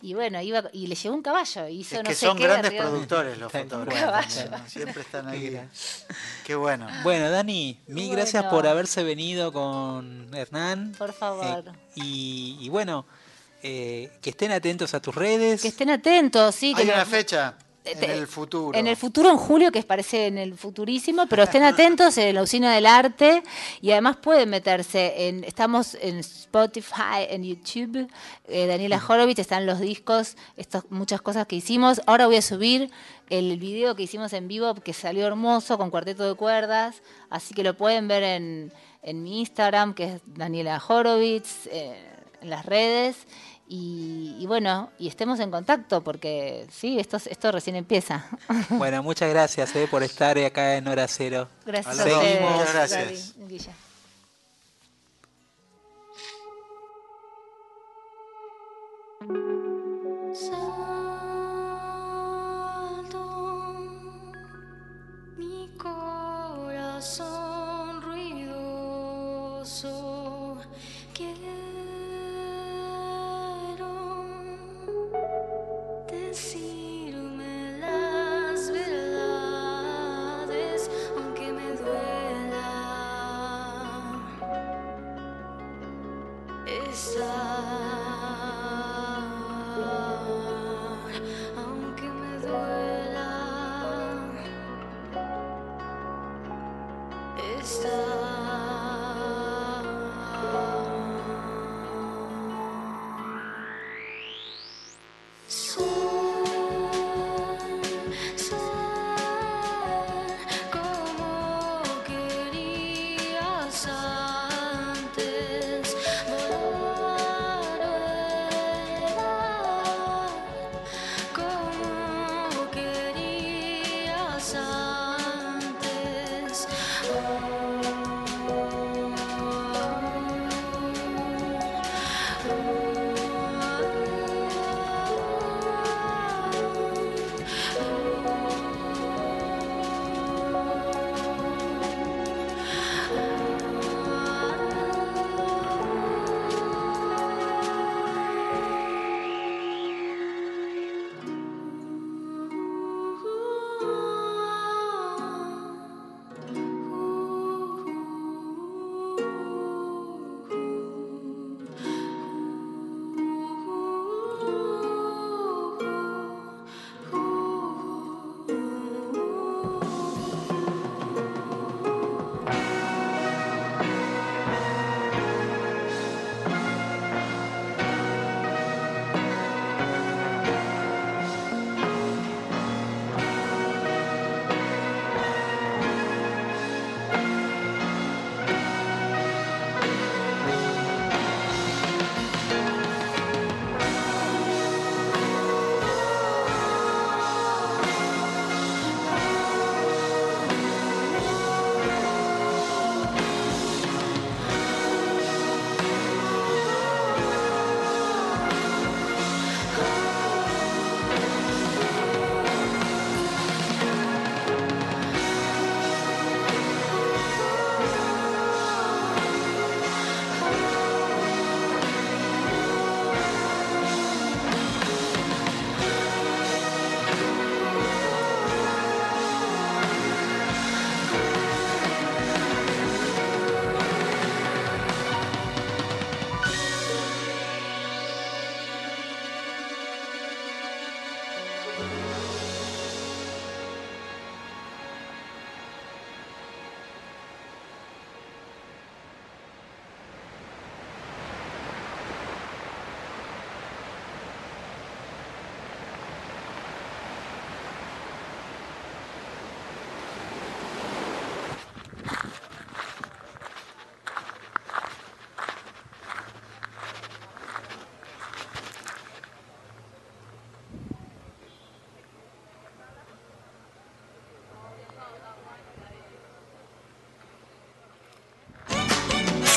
Y bueno, iba y le llevó un caballo. Hizo Es no que sé son qué grandes arriba- productores los fotógrafos. Siempre están Qué ahí. Qué bueno. Bueno, Dani, mil Bueno. gracias por haberse venido con Hernán. Por favor. Eh, y, y bueno, eh, que estén atentos a tus redes. Que estén atentos, sí. Que Hay una fecha. En el futuro. En el futuro, en julio, que parece en el futurísimo, pero estén atentos en la usina del arte y además pueden meterse en, estamos en Spotify, en YouTube, eh, Daniela Horowitz, están los discos, estos, muchas cosas que hicimos. Ahora voy a subir el video que hicimos en vivo, que salió hermoso, con cuarteto de cuerdas, así que lo pueden ver en, en mi Instagram, que es Daniela Horowitz, eh, en las redes. Y, y bueno, y estemos en contacto porque sí, esto, esto recién empieza. Bueno, muchas gracias eh, por estar acá en Hora Cero. Gracias muchas gracias. Guilla. Salto mi corazón ruidoso. Quiero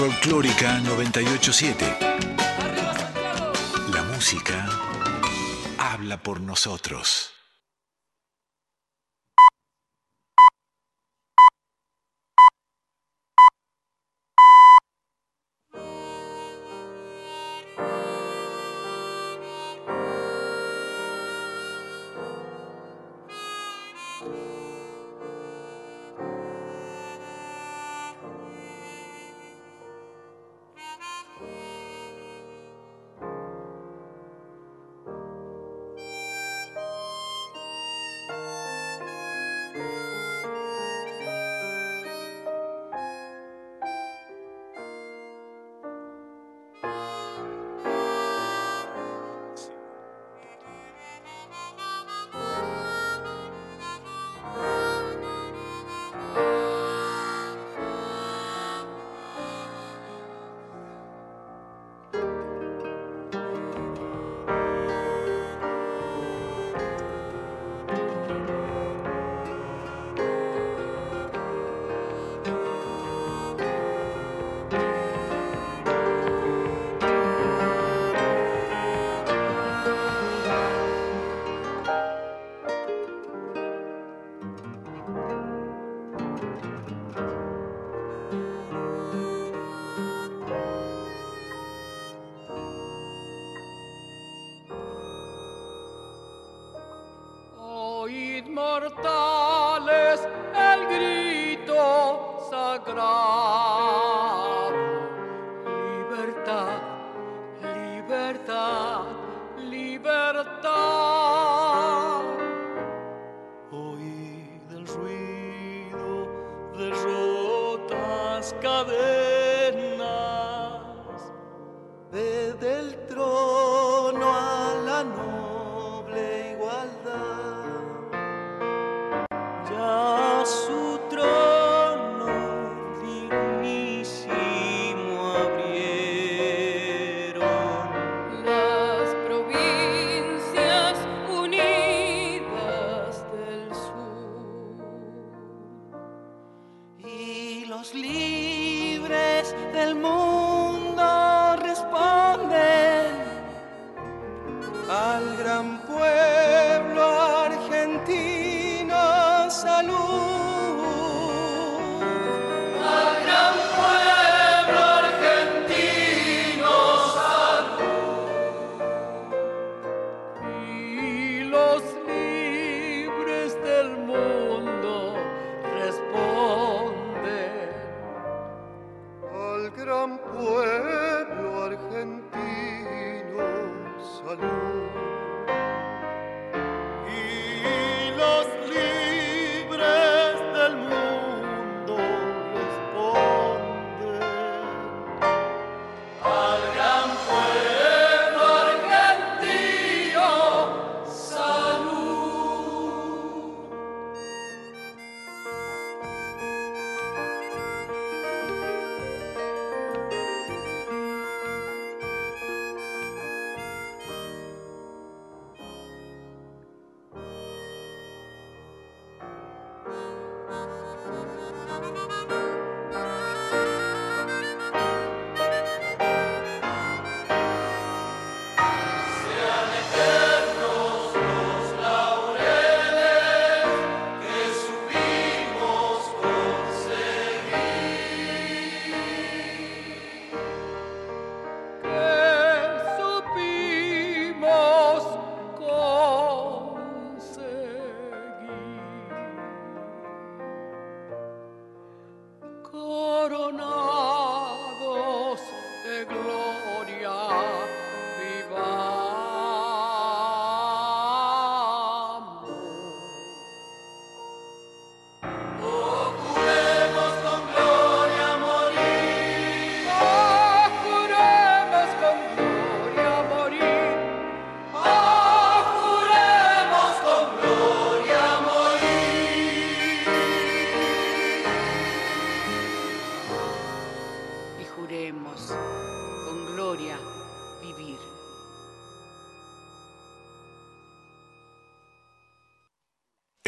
Folclórica 987. La música habla por nosotros.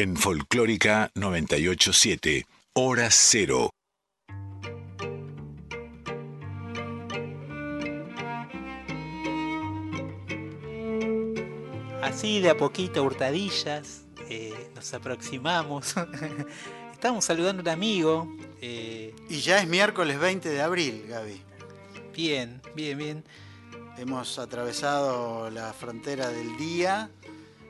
En Folclórica 987, Hora Cero. Así de a poquito, hurtadillas, eh, nos aproximamos. Estamos saludando a un amigo. eh, Y ya es miércoles 20 de abril, Gaby. bien, bien, bien. Hemos atravesado la frontera del día.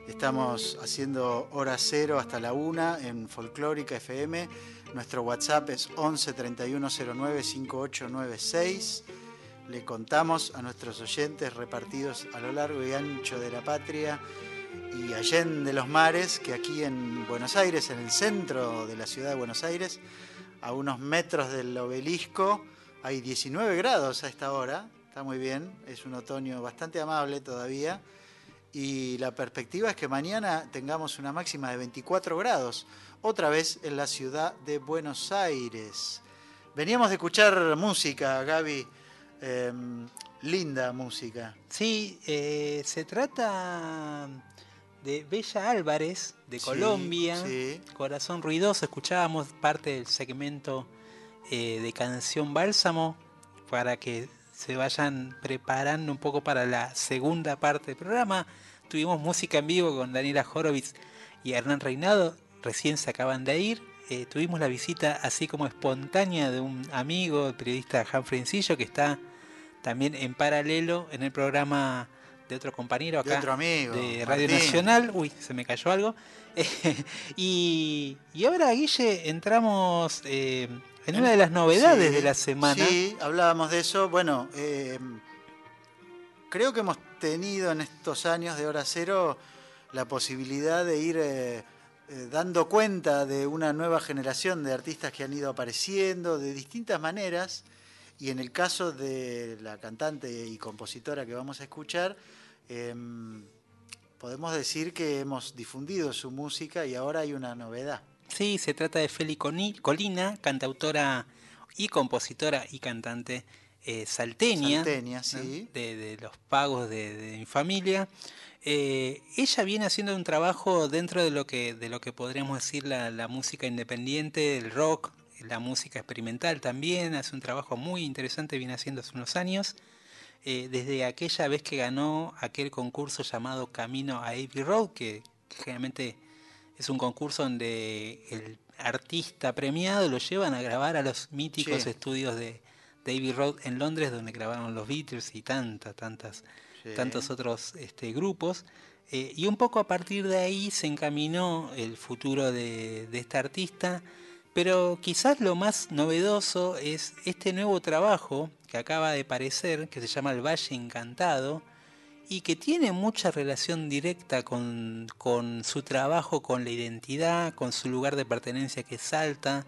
Estamos haciendo hora cero hasta la una en Folclórica FM. Nuestro WhatsApp es 11 3109 5896. Le contamos a nuestros oyentes repartidos a lo largo y ancho de la patria y allende los mares que aquí en Buenos Aires, en el centro de la ciudad de Buenos Aires, a unos metros del obelisco, hay 19 grados a esta hora. Está muy bien, es un otoño bastante amable todavía. Y la perspectiva es que mañana tengamos una máxima de 24 grados, otra vez en la ciudad de Buenos Aires. Veníamos de escuchar música, Gaby, em, linda música. Sí, eh, se trata de Bella Álvarez, de Sí, Colombia. sí. Corazón Ruidoso, escuchábamos parte del segmento eh, de Canción Bálsamo para que se vayan preparando un poco para la segunda parte del programa. Tuvimos música en vivo con Daniela Horowitz y Hernán Reinado, recién se acaban de ir. Eh, tuvimos la visita así como espontánea de un amigo, el periodista Humphrey Encillo, que está también en paralelo en el programa de otro compañero De acá otro amigo, de Radio Martín. Nacional. Uy, se me cayó algo. y, y ahora, Guille, entramos eh, en una de las novedades Sí, de la semana. Sí, hablábamos de eso. Bueno, eh, creo que hemos tenido en estos años de Hora Cero la posibilidad de ir eh, eh, dando cuenta de una nueva generación de artistas que han ido apareciendo de distintas maneras. Y en el caso de la cantante y compositora que vamos a escuchar, em, podemos decir que hemos difundido su música y ahora hay una novedad. Sí, se trata de Feli Colina, cantautora y compositora y cantante eh, salteña, Salteña, ¿no? sí. de, de los pagos de, de mi familia. Eh, ella viene haciendo un trabajo dentro de lo que, de lo que podríamos decir la, la música independiente, el rock, la música experimental también, hace un trabajo muy interesante, viene haciendo hace unos años. Eh, desde aquella vez que ganó aquel concurso llamado Camino a Abbey Road, que, que generalmente es un concurso donde el artista premiado lo llevan a grabar a los míticos Sí. estudios de, Abbey Road en Londres, donde grabaron los Beatles y tantas, tantas, Sí. tantos otros este, grupos. Eh, y un poco a partir de ahí se encaminó el futuro de, de esta artista. Pero quizás lo más novedoso es este nuevo trabajo que acaba de aparecer, que se llama El Valle Encantado, y que tiene mucha relación directa con, con su trabajo, con la identidad, con su lugar de pertenencia que Salta,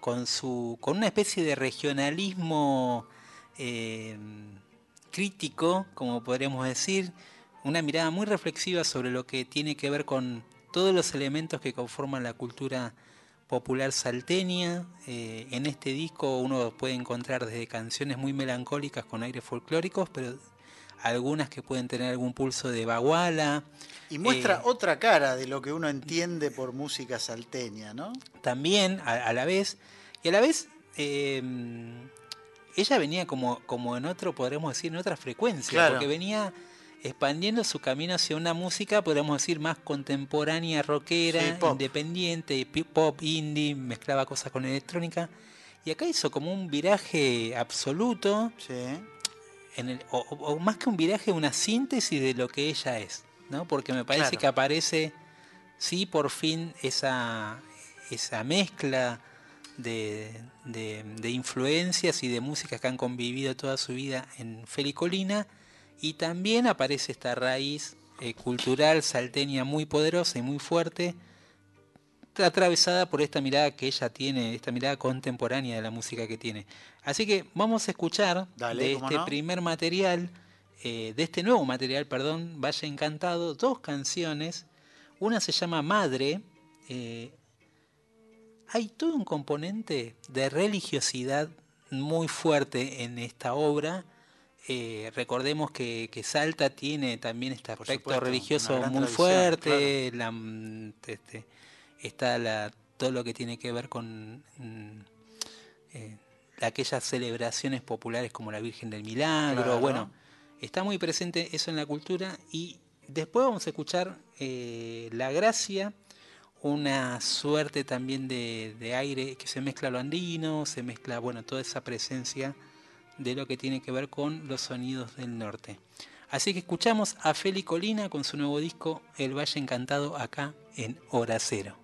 con, su, con una especie de regionalismo eh, crítico, como podríamos decir, una mirada muy reflexiva sobre lo que tiene que ver con todos los elementos que conforman la cultura popular salteña. Eh, en este disco uno puede encontrar desde canciones muy melancólicas con aires folclóricos, pero algunas que pueden tener algún pulso de baguala. Y muestra Eh, otra cara de lo que uno entiende por música salteña, ¿no? también a, a la vez, y a la vez eh, ella venía como, como en otro, podríamos decir, en otra frecuencia, Claro. porque venía expandiendo su camino hacia una música, podríamos decir, más contemporánea, rockera, Sí, independiente, pop, indie, mezclaba cosas con electrónica, y acá hizo como un viraje absoluto, Sí. En el, o, o- más que un viraje, una síntesis de lo que ella es, ¿no? Porque me parece Claro. que aparece, sí, por fin esa, esa mezcla de, de- de influencias y de músicas que han convivido toda su vida en Felicolina, y también aparece esta raíz eh, cultural salteña muy poderosa y muy fuerte, atravesada por esta mirada que ella tiene, esta mirada contemporánea de la música que tiene. Así que vamos a escuchar Dale, de este no. primer material, eh, de este nuevo material, perdón, Vaya Encantado, dos canciones. Una se llama Madre. eh, hay todo un componente de religiosidad muy fuerte en esta obra. Eh, recordemos que, que Salta tiene también este aspecto supuesto, religioso muy fuerte, la, mm, este, está la, todo lo que tiene que ver con mm, eh, aquellas celebraciones populares como la Virgen del Milagro, Claro. bueno, está muy presente eso en la cultura y después vamos a escuchar eh, La Gracia, una suerte también de, de aire que se mezcla lo andino, se mezcla, bueno, toda esa presencia de lo que tiene que ver con los sonidos del norte. Así que escuchamos a Feli Colina con su nuevo disco El Valle Encantado acá en Hora Cero.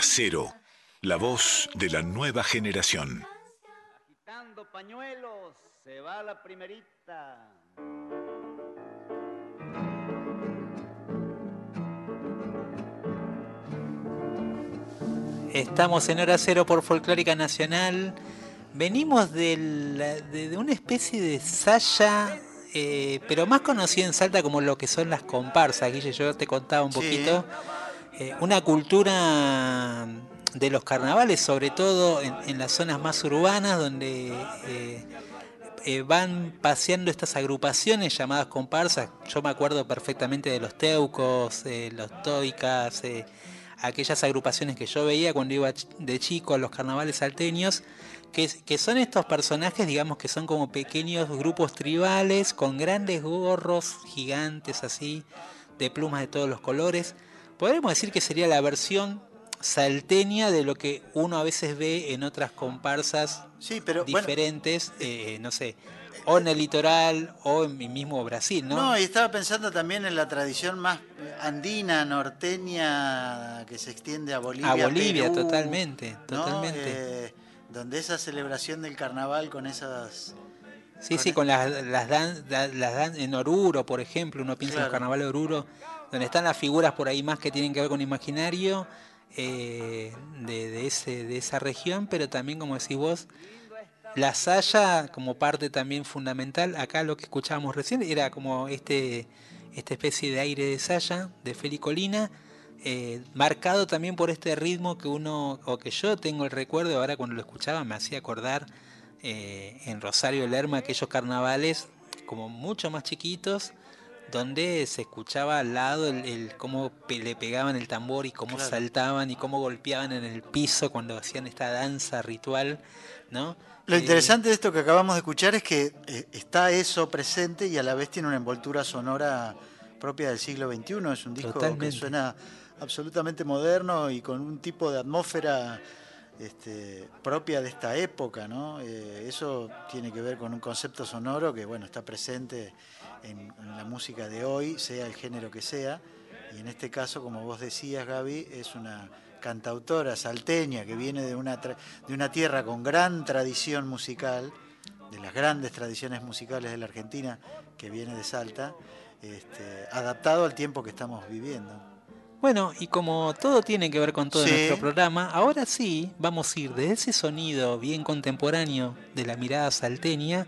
Hora Cero, la voz de la nueva generación. Agitando pañuelos, se va la primerita. Estamos en Hora Cero por Folclórica Nacional. Venimos de, de una especie de saya, eh, pero más conocida en Salta como lo que son las comparsas. Guille, yo te contaba un Sí. Eh, una cultura de los carnavales, sobre todo en, las zonas más urbanas, donde eh, eh, van paseando estas agrupaciones llamadas comparsas. Yo me acuerdo perfectamente de los teucos, los toicas, aquellas agrupaciones que yo veía cuando iba de chico a los carnavales salteños, que son estos personajes, digamos, que son como pequeños grupos tribales con grandes gorros gigantes así, de plumas de todos los colores. Podríamos decir que sería la versión salteña de lo que uno a veces ve en otras comparsas Sí, pero bueno, diferentes, eh, no sé, o en el litoral o en mi mismo Brasil, ¿no? No, y estaba pensando también en la tradición más andina, norteña, que se extiende a Bolivia. a Bolivia, Perú, totalmente, ¿no? totalmente. Eh, donde esa celebración del carnaval con esas... Sí, sí, con las, las, dan, la- las dan- en Oruro, por ejemplo, uno piensa en el carnaval de Oruro, donde están las figuras por ahí más que tienen que ver con imaginario eh, de, esa región, pero también, como decís vos, la saya como parte también fundamental. Acá lo que escuchábamos recién era como este esta especie de aire de saya, de felicolina, eh, marcado también por este ritmo que uno, o que yo tengo el recuerdo, ahora cuando lo escuchaba me hacía acordar eh, en Rosario Lerma aquellos carnavales como mucho más chiquitos, donde se escuchaba al lado el, el cómo pe- le pegaban el tambor y cómo Claro. saltaban y cómo golpeaban en el piso cuando hacían esta danza ritual, ¿no? Lo Eh, interesante de esto que acabamos de escuchar es que eh, está eso presente y a la vez tiene una envoltura sonora propia del siglo XXI. Es un disco que suena absolutamente moderno y con un tipo de atmósfera este, propia de esta época. ¿no? Eh, eso tiene que ver con un concepto sonoro que bueno está presente en, en la música de hoy, sea el género que sea. Y en este caso, como vos decías, Gaby, es una cantautora salteña que viene de una, tra- de una tierra con gran tradición musical, de las grandes tradiciones musicales de la Argentina, que viene de Salta, este, adaptado al tiempo que estamos viviendo. Bueno, y como todo tiene que ver con todo Sí. nuestro programa, ahora sí vamos a ir de ese sonido bien contemporáneo de la mirada salteña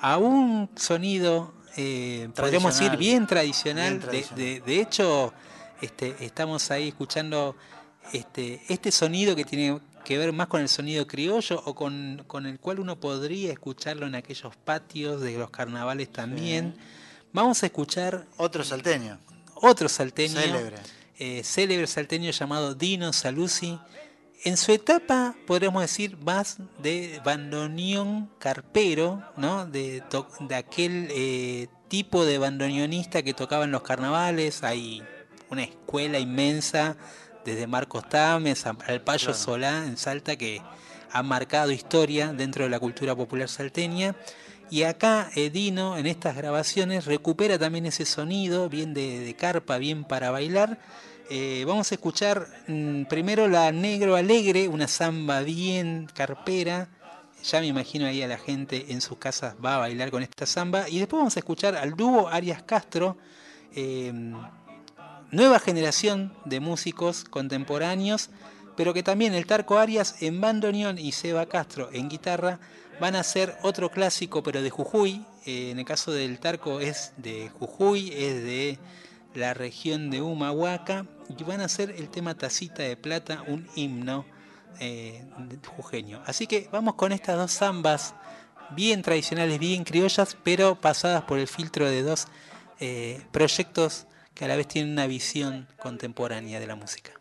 a un sonido, eh, podríamos decir, Tradicional. bien tradicional. Bien De- tradicional. De, de hecho, este, estamos ahí escuchando este, este sonido que tiene que ver más con el sonido criollo o con, con el cual uno podría escucharlo en aquellos patios de los carnavales también. Vamos a escuchar Otro salteño, otro salteño célebre. eh, célebre salteño llamado Dino Saluzzi. En su etapa, podríamos decir, más de bandoneón carpero, ¿no? De, aquel eh, tipo de bandoneonista que tocaba en los carnavales. Hay una escuela inmensa, desde Marcos Tames al Payo Claro. Solá en Salta, que ha marcado historia dentro de la cultura popular salteña. Y acá eh, Dino, en estas grabaciones, recupera también ese sonido, bien de, de carpa, bien para bailar. Eh, vamos a escuchar mm, primero la Negro Alegre, una samba bien carpera. Ya me imagino ahí a la gente en sus casas va a bailar con esta samba. Y después vamos a escuchar al dúo Arias Castro, eh, nueva generación de músicos contemporáneos, pero que también el Tarco Arias en bandoneón y Seba Castro en guitarra van a hacer otro clásico, pero de Jujuy. Eh, en el caso del Tarco es de Jujuy, es de la región de Humahuaca, y van a hacer el tema Tacita de Plata, un himno eh, jujeño. Así que vamos con estas dos zambas bien tradicionales, bien criollas, pero pasadas por el filtro de dos eh, proyectos que a la vez tienen una visión contemporánea de la música.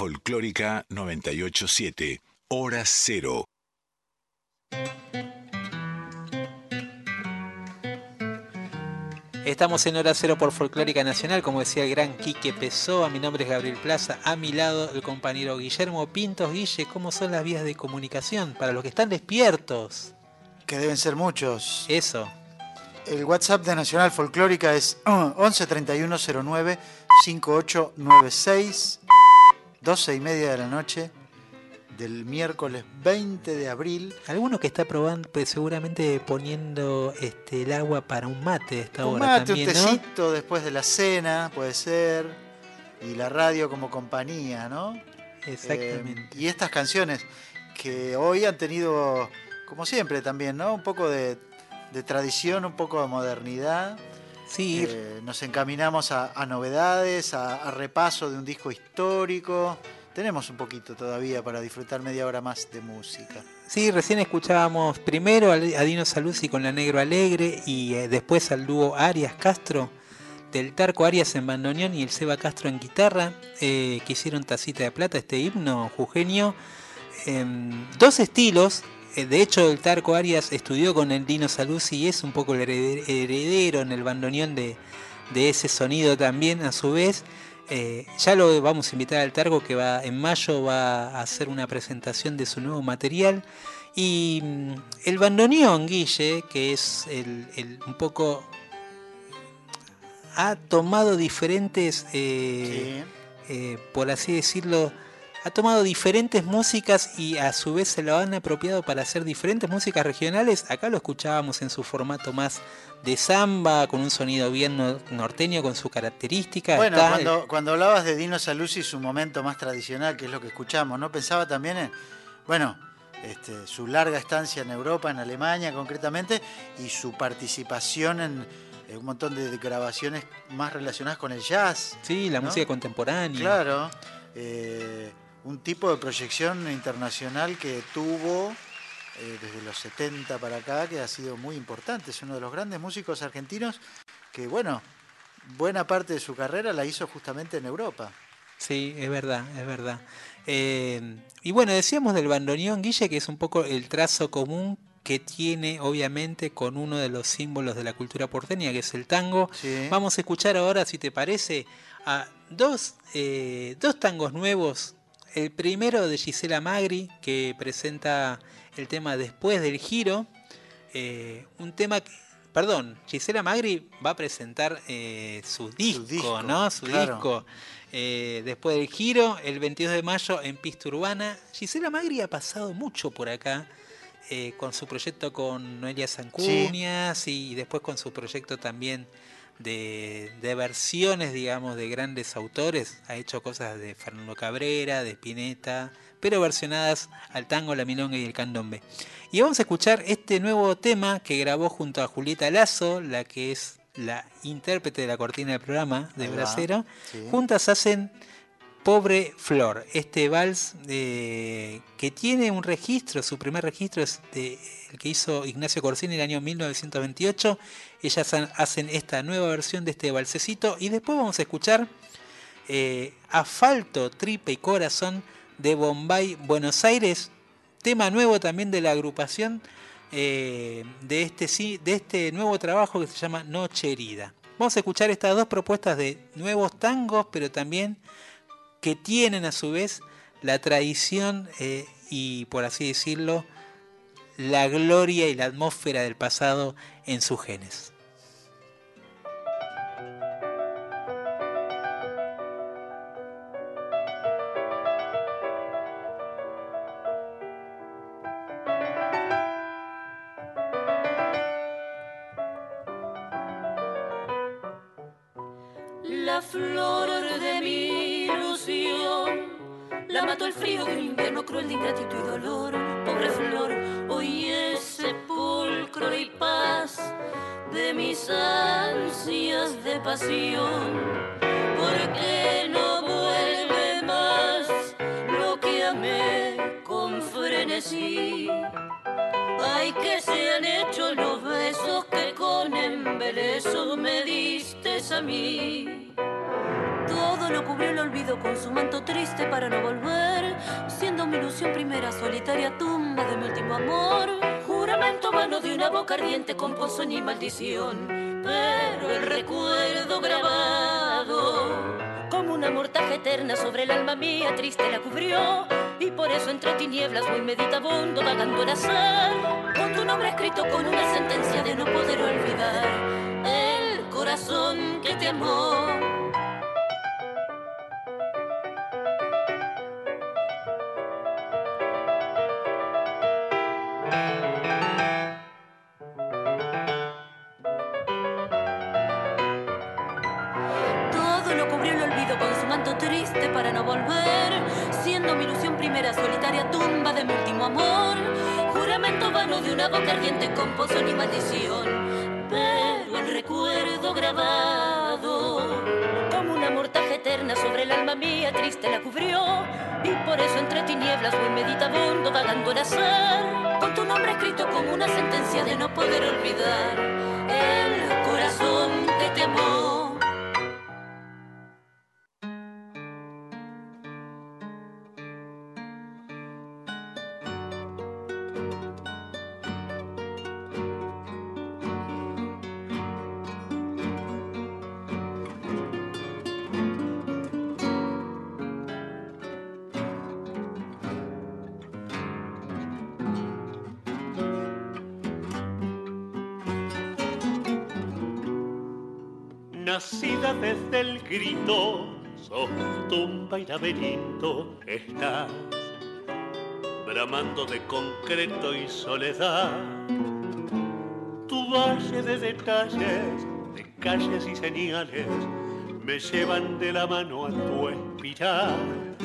Folclórica 987, Hora Cero. Estamos en Hora Cero por Folclórica Nacional, como decía el gran Quique Pessoa. Mi nombre es Gabriel Plaza. A mi lado el compañero Guillermo Pintos. Guille, ¿cómo son las vías de comunicación? Para los que están despiertos. Que deben ser muchos. Eso. El WhatsApp de Nacional Folclórica es 11 31 09 5896, 12 y media de la noche del miércoles 20 de abril. Alguno que está probando, pues seguramente poniendo este, el agua para un mate a esta Un hora mate, también, un ¿no? tecito después de la cena, puede ser. Y la radio como compañía, ¿no? Exactamente. Eh, y estas canciones que hoy han tenido, como siempre también, ¿no? Un poco de, de tradición, un poco de modernidad. Sí. Eh, nos encaminamos a, a novedades, a, a repaso de un disco histórico. Tenemos un poquito todavía para disfrutar media hora más de música. Sí, recién escuchábamos primero a Dino Saluzzi con La Negro Alegre y eh, después al dúo Arias Castro del Tarco Arias en bandoneón y el Seba Castro en guitarra eh, que hicieron Tacita de Plata, este himno jujeño. Em, dos estilos, de hecho el Tarco Arias estudió con el Dino Saluzzi y es un poco el herede- heredero en el bandoneón de, de ese sonido también a su vez. Eh, ya lo vamos a invitar al Targo que va en mayo va a hacer una presentación de su nuevo material. Y mm, el bandoneón, Guille, que es el, el- un poco. ha tomado diferentes. eh, eh, por así decirlo. Ha tomado diferentes músicas y a su vez se lo han apropiado para hacer diferentes músicas regionales. Acá lo escuchábamos en su formato más de samba, con un sonido bien no- norteño, con su característica. Bueno, Está cuando, cuando hablabas de Dino Saluzzi, su momento más tradicional, que es lo que escuchamos, ¿no? Pensaba también en, bueno, este, su larga estancia en Europa, en Alemania concretamente, y su participación en, en un montón de grabaciones más relacionadas con el jazz. Sí, la ¿no? música contemporánea. Claro. eh, un tipo de proyección internacional que tuvo eh, desde los 70 para acá, que ha sido muy importante. Es uno de los grandes músicos argentinos que, bueno, buena parte de su carrera la hizo justamente en Europa. Sí, es verdad, es verdad. Eh, y bueno, decíamos del bandoneón, Guille, que es un poco el trazo común que tiene, obviamente, con uno de los símbolos de la cultura porteña, que es el tango. Sí. Vamos a escuchar ahora, si te parece, a dos, eh, dos tangos nuevos. El primero de Gisela Magri, que presenta el tema Después del Giro. Eh, un tema que, perdón, Gisela Magri va a presentar eh, su, disco, disco, ¿no? Su claro. disco. eh, después del giro, el 22 de mayo en Pista Urbana. Gisela Magri ha pasado mucho por acá eh, con su proyecto con Noelia Sancuñas y después con su proyecto también de, de versiones, digamos, de grandes autores. Ha hecho cosas de Fernando Cabrera, de Spinetta, pero versionadas al tango, la milonga y el candombe. Y vamos a escuchar este nuevo tema que grabó junto a Julieta Lazo, la que es la intérprete de la cortina del programa de Bracero. sí. Juntas hacen Pobre Flor, este vals eh, que tiene un registro, su primer registro es de- el que hizo Ignacio Corsini en el año 1928. Ellas hacen esta nueva versión de este valsecito y después vamos a escuchar eh, Asfalto, Tripe y Corazón de Bombay, Buenos Aires, tema nuevo también de la agrupación eh, de, este, de este nuevo trabajo que se llama Noche Herida. Vamos a escuchar estas dos propuestas de nuevos tangos, pero también que tienen a su vez la tradición eh, y, por así decirlo, la gloria y la atmósfera del pasado en sus genes. Solitaria tumba de mi último amor. Juramento vano de una boca ardiente con pozón y maldición, pero el recuerdo grabado como una mortaja eterna sobre el alma mía triste la cubrió. Y por eso entre tinieblas voy meditabundo vagando al azar con tu nombre escrito con una sentencia de no poder olvidar el corazón que te amó pozón y maldición, pero el recuerdo grabado como una mortaja eterna sobre el alma mía triste la cubrió y por eso entre tinieblas voy meditabundo vagando al azar con tu nombre escrito como una sentencia de no poder olvidar grito, sos tumba y laberinto, estás bramando de concreto y soledad. Tu valle de detalles, de calles y señales, me llevan de la mano a tu espiral.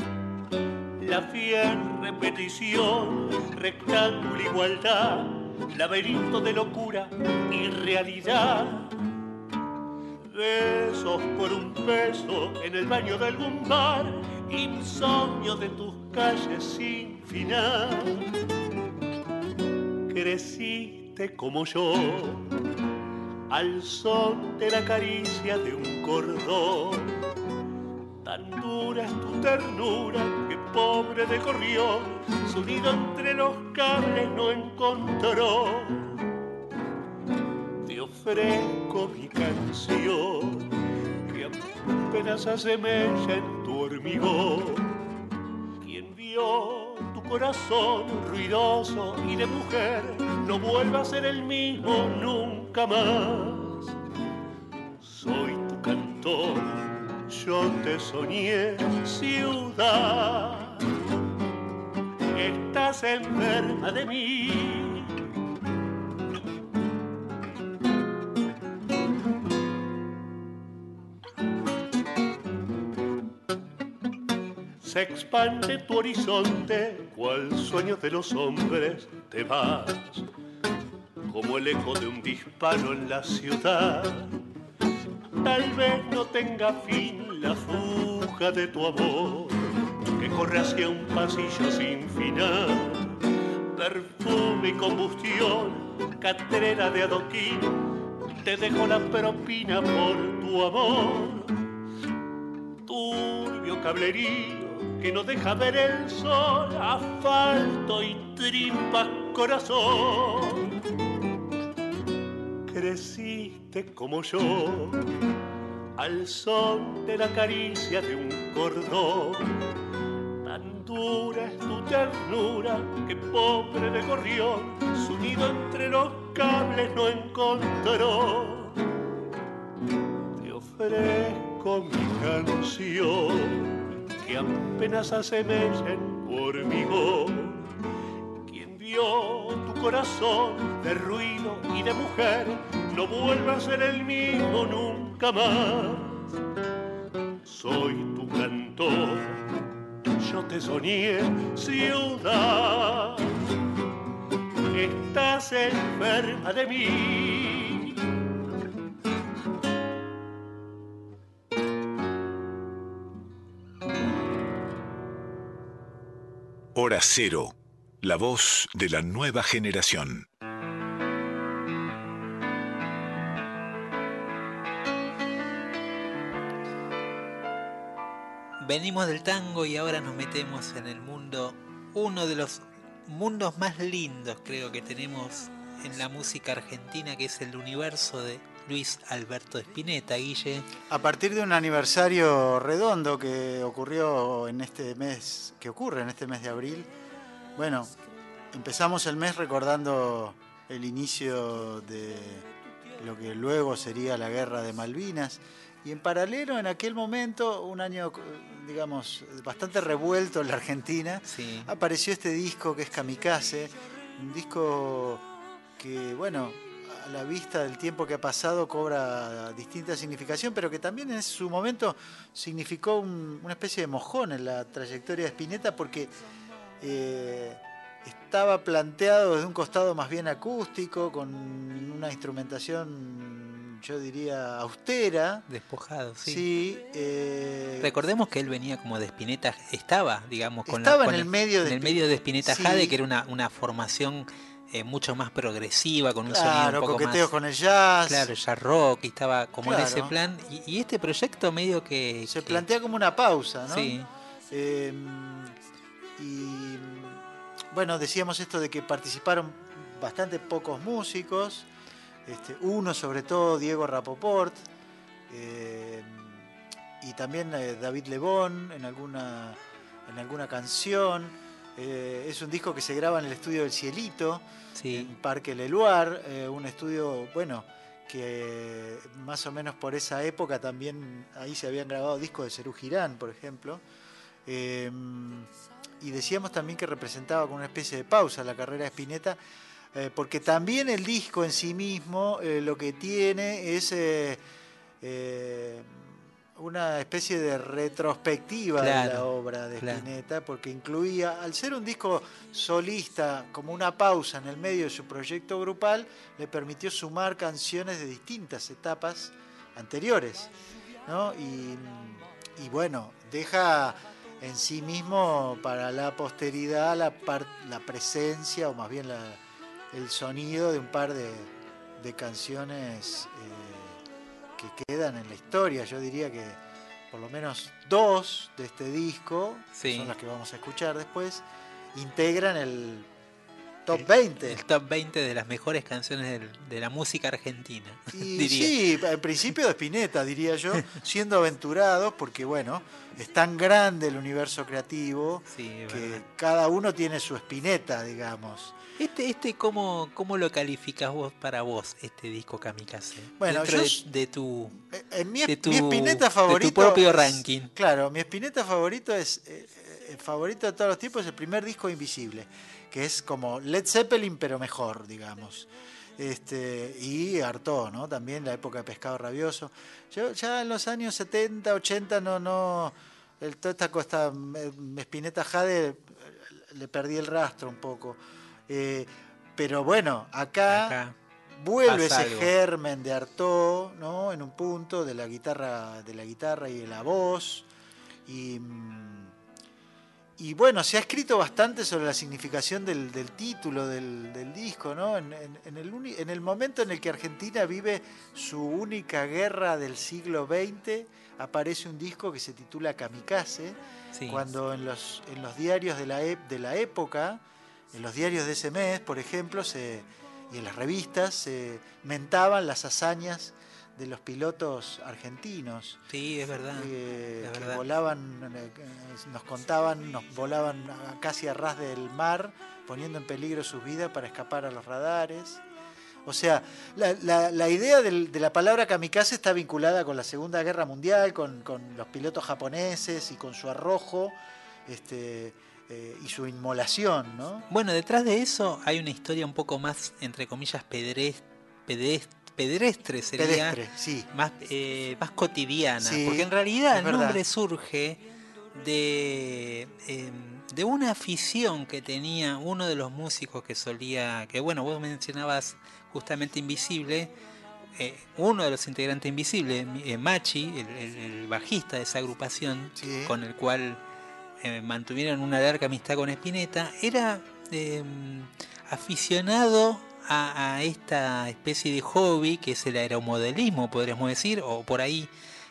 La fiel repetición, rectángulo, igualdad, laberinto de locura y realidad. Besos por un beso en el baño de algún bar, insomnio de tus calles sin final. Creciste como yo, al son de la caricia de un cordón, Tan dura es tu ternura que pobre de corrió, su nido entre los cables no encontró. Ofrezco mi canción que apenas asemeja en tu hormigón. Quien vio tu corazón ruidoso y de mujer no vuelva a ser el mismo nunca más. Soy tu cantor, yo te soñé, ciudad. Estás enferma de mí. Se expande tu horizonte, cual sueño de los hombres te vas, como el eco de un disparo en la ciudad. Tal vez no tenga fin la fuga de tu amor, que corre hacia un pasillo sin final. Perfume y combustión, catrera de adoquín, te dejo la propina por tu amor. Turbio cablerío que no deja ver el sol, asfalto y tripas corazón. Creciste como yo, al son de la caricia de un cordón. Tan dura es tu ternura que pobre de gorrión, su nido entre los cables no encontró. Te ofrezco mi canción que apenas asemeja en tu hormigón. Quien vio tu corazón de ruido y de mujer no vuelve a ser el mismo nunca más. Soy tu cantor, yo te soñé, ciudad. Estás enferma de mí. Hora Cero, la voz de la nueva generación. Venimos del tango y ahora nos metemos en el mundo, uno de los mundos más lindos creo que tenemos en la música argentina, que es el universo de Luis Alberto Spinetta, Guille. A partir de un aniversario redondo que ocurrió en este mes, que ocurre en este mes de abril, bueno, empezamos el mes recordando el inicio de lo que luego sería la guerra de Malvinas. Y en paralelo, en aquel momento, un año, digamos, bastante revuelto en la Argentina, Sí. apareció este disco que es Kamikaze, un disco que, bueno, a la vista del tiempo que ha pasado cobra distinta significación, pero que también en su momento significó un- una especie de mojón en la trayectoria de Spinetta porque eh, estaba planteado desde un costado más bien acústico, con una instrumentación, yo diría, austera. Despojado, sí. Sí, eh, Recordemos que él venía como de Spinetta, estaba, digamos, con, la- Estaba en con el medio de en el medio de Spinetta sí. Jade, que era una, una formación eh, mucho más progresiva, con un sonido un poco más... con el jazz. Claro, ya rock, y estaba como en ese plan. Y, y este proyecto medio que... Se que- plantea como una pausa, ¿no? Sí. Eh, y bueno, decíamos esto de que participaron bastante pocos músicos, este, uno sobre todo, Diego Rapoport, eh, y también eh, David Lebón en alguna, en alguna canción. Eh, es un disco que se graba en el estudio del Cielito, en Parque Leluar, eh, un estudio, bueno, que más o menos por esa época también ahí se habían grabado discos de Cerú Girán, por ejemplo. Eh, y decíamos también que representaba como una especie de pausa la carrera de Spinetta, eh, porque también el disco en sí mismo lo que tiene es una especie de retrospectiva de la obra de claro. Spinetta, porque incluía, al ser un disco solista, como una pausa en el medio de su proyecto grupal, le permitió sumar canciones de distintas etapas anteriores. ¿no? Y, y bueno, deja en sí mismo para la posteridad la, par- la presencia, o más bien la- el sonido de un par de, de canciones eh, que quedan en la historia. Yo diría que, por lo menos dos de este disco, que son las que vamos a escuchar después, integran el top 20. El top 20 de las mejores canciones del- de la música argentina. Y diría. sí, en principio de Spinetta, diría yo, siendo aventurados, porque bueno, es tan grande el universo creativo Sí, que verdad. cada uno tiene su Spinetta, digamos. Este, este ¿cómo, ¿cómo lo calificas vos para vos, este disco Kamikaze? Bueno, Dentro yo de, tu... En mi, de tu, mi Spinetta de favorito. tu propio es- ranking. Claro, mi Spinetta favorito es. eh, eh, el favorito de todos los tiempos es el primer disco Invisible, que es como Led Zeppelin, pero mejor, digamos. Este, y Artaud, ¿no? También la época de Pescado Rabioso. Yo ya en los años 70, 80 no, no. El, toda esta costa, Spinetta Jade, eh, le perdí el rastro un poco. Eh, pero bueno, acá, Acá vuelve ese algo. germen de Artaud, ¿no? En un punto de la guitarra, de la guitarra y de la voz. Y, mm, y bueno, se ha escrito bastante sobre la significación del, del título del, del disco, ¿no? En, en- en el uni- en el momento en el que Argentina vive su única guerra del siglo XX, aparece un disco que se titula Kamikaze, Sí. cuando en los, en los diarios de la, de la época, en los diarios de ese mes, por ejemplo, se, y en las revistas, se mentaban las hazañas de los pilotos argentinos. Sí, es verdad. eh, es que verdad. volaban, eh, nos contaban, nos volaban casi a ras del mar, poniendo en peligro sus vidas para escapar a los radares. O sea, la, la- la idea del- de la palabra kamikaze está vinculada con la Segunda Guerra Mundial, con, con los pilotos japoneses y con su arrojo este, eh, y su inmolación, ¿no? Bueno, detrás de eso hay una historia un poco más, entre comillas, pedres- pedres- pedestre, sería Pedestre, sí. más, eh, más cotidiana. Sí, porque en realidad el nombre surge de, eh, de una afición que tenía uno de los músicos que solía, que bueno, vos mencionabas justamente Invisible, eh, uno de los integrantes Invisible, eh, Machi, el, el- el bajista de esa agrupación, Sí. con el cual eh, mantuvieron una larga amistad con Spinetta, era eh, aficionado a, esta especie de hobby que es el aeromodelismo, podríamos decir, o por ahí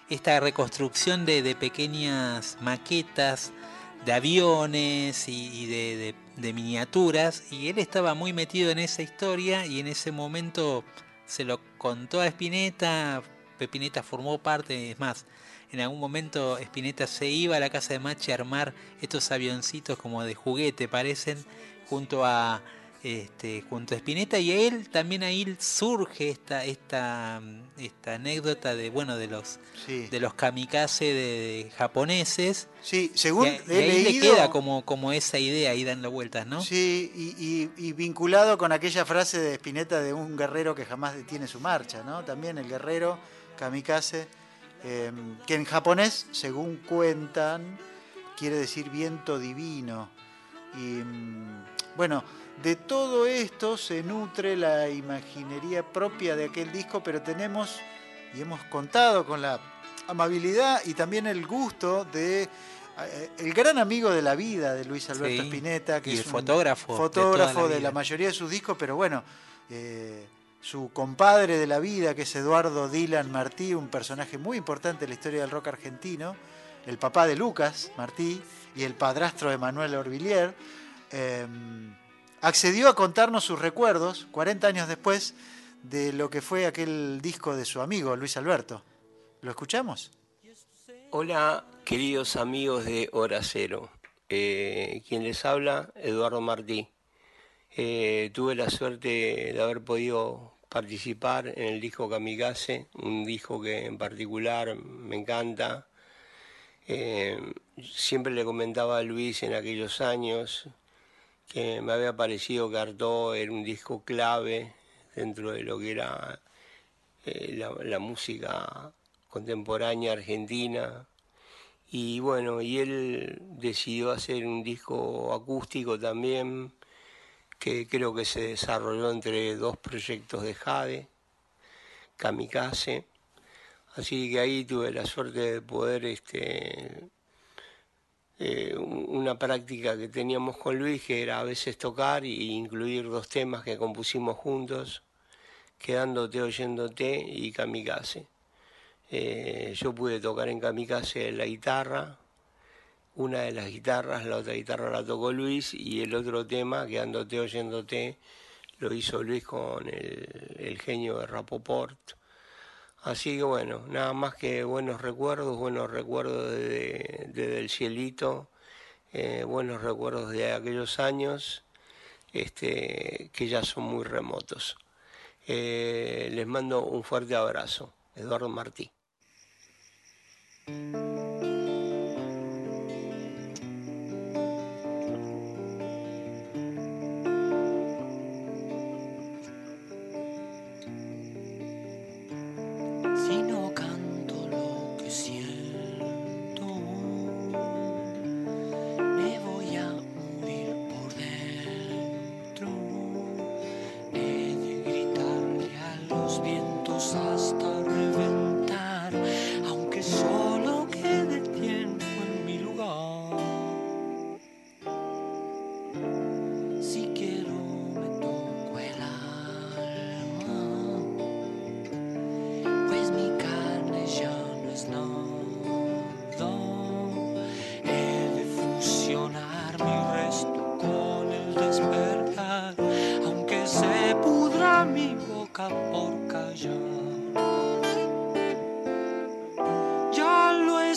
esta reconstrucción de, pequeñas maquetas de aviones y, de- de miniaturas, y él estaba muy metido en esa historia y en ese momento se lo contó a Spinetta, Pepineta formó parte, es más, en algún momento Spinetta se iba a la casa de Machi a armar estos avioncitos como de juguete, parecen, junto a este, junto a Spinetta y a él también ahí surge esta esta esta anécdota de bueno de los Sí. de los kamikaze de, de japoneses Sí, según y, he y ahí leído- le queda como como esa idea ahí dando vueltas no Sí, y, y- y vinculado con aquella frase de Spinetta de un guerrero que jamás detiene su marcha, ¿no? También el guerrero kamikaze, eh, que en japonés, según cuentan, quiere decir viento divino. Y mm, bueno, de todo esto se nutre la imaginería propia de aquel disco, pero tenemos y hemos contado con la amabilidad y también el gusto de eh, el gran amigo de la vida de Luis Alberto Sí, Spinetta, que y es el un fotógrafo de fotógrafo de, la mayoría de sus discos, pero bueno, eh, su compadre de la vida, que es Eduardo Dylan Martí, un personaje muy importante en la historia del rock argentino, el papá de Lucas Martí y el padrastro de Manuel Orvillier, eh, accedió a contarnos sus recuerdos, 40 años después, de lo que fue aquel disco de su amigo Luis Alberto. ¿Lo escuchamos? Hola, queridos amigos de Hora Cero. Eh, quien les habla, Eduardo Martí. Eh, tuve la suerte de haber podido participar en el disco Kamikaze, un disco que en particular me encanta. Eh, siempre le comentaba a Luis en aquellos años que me había parecido que Artaud era un disco clave dentro de lo que era eh, la, la música contemporánea argentina. Y bueno, y él decidió hacer un disco acústico también, que creo que se desarrolló entre dos proyectos de Jade, Kamikaze. Así que ahí tuve la suerte de poder, este, eh, un- una práctica que teníamos con Luis, que era a veces tocar e incluir dos temas que compusimos juntos, Quedándote, oyéndote y Kamikaze. Eh, yo pude tocar en Kamikaze la guitarra, una de las guitarras, la otra guitarra la tocó Luis y el otro tema, Quedándote oyéndote, lo hizo Luis con el, genio de Rapoport. Así que bueno, nada más que buenos recuerdos, buenos recuerdos desde, desde el cielito, eh, buenos recuerdos de aquellos años este, que ya son muy remotos. Eh, les mando un fuerte abrazo. Eduardo Martí.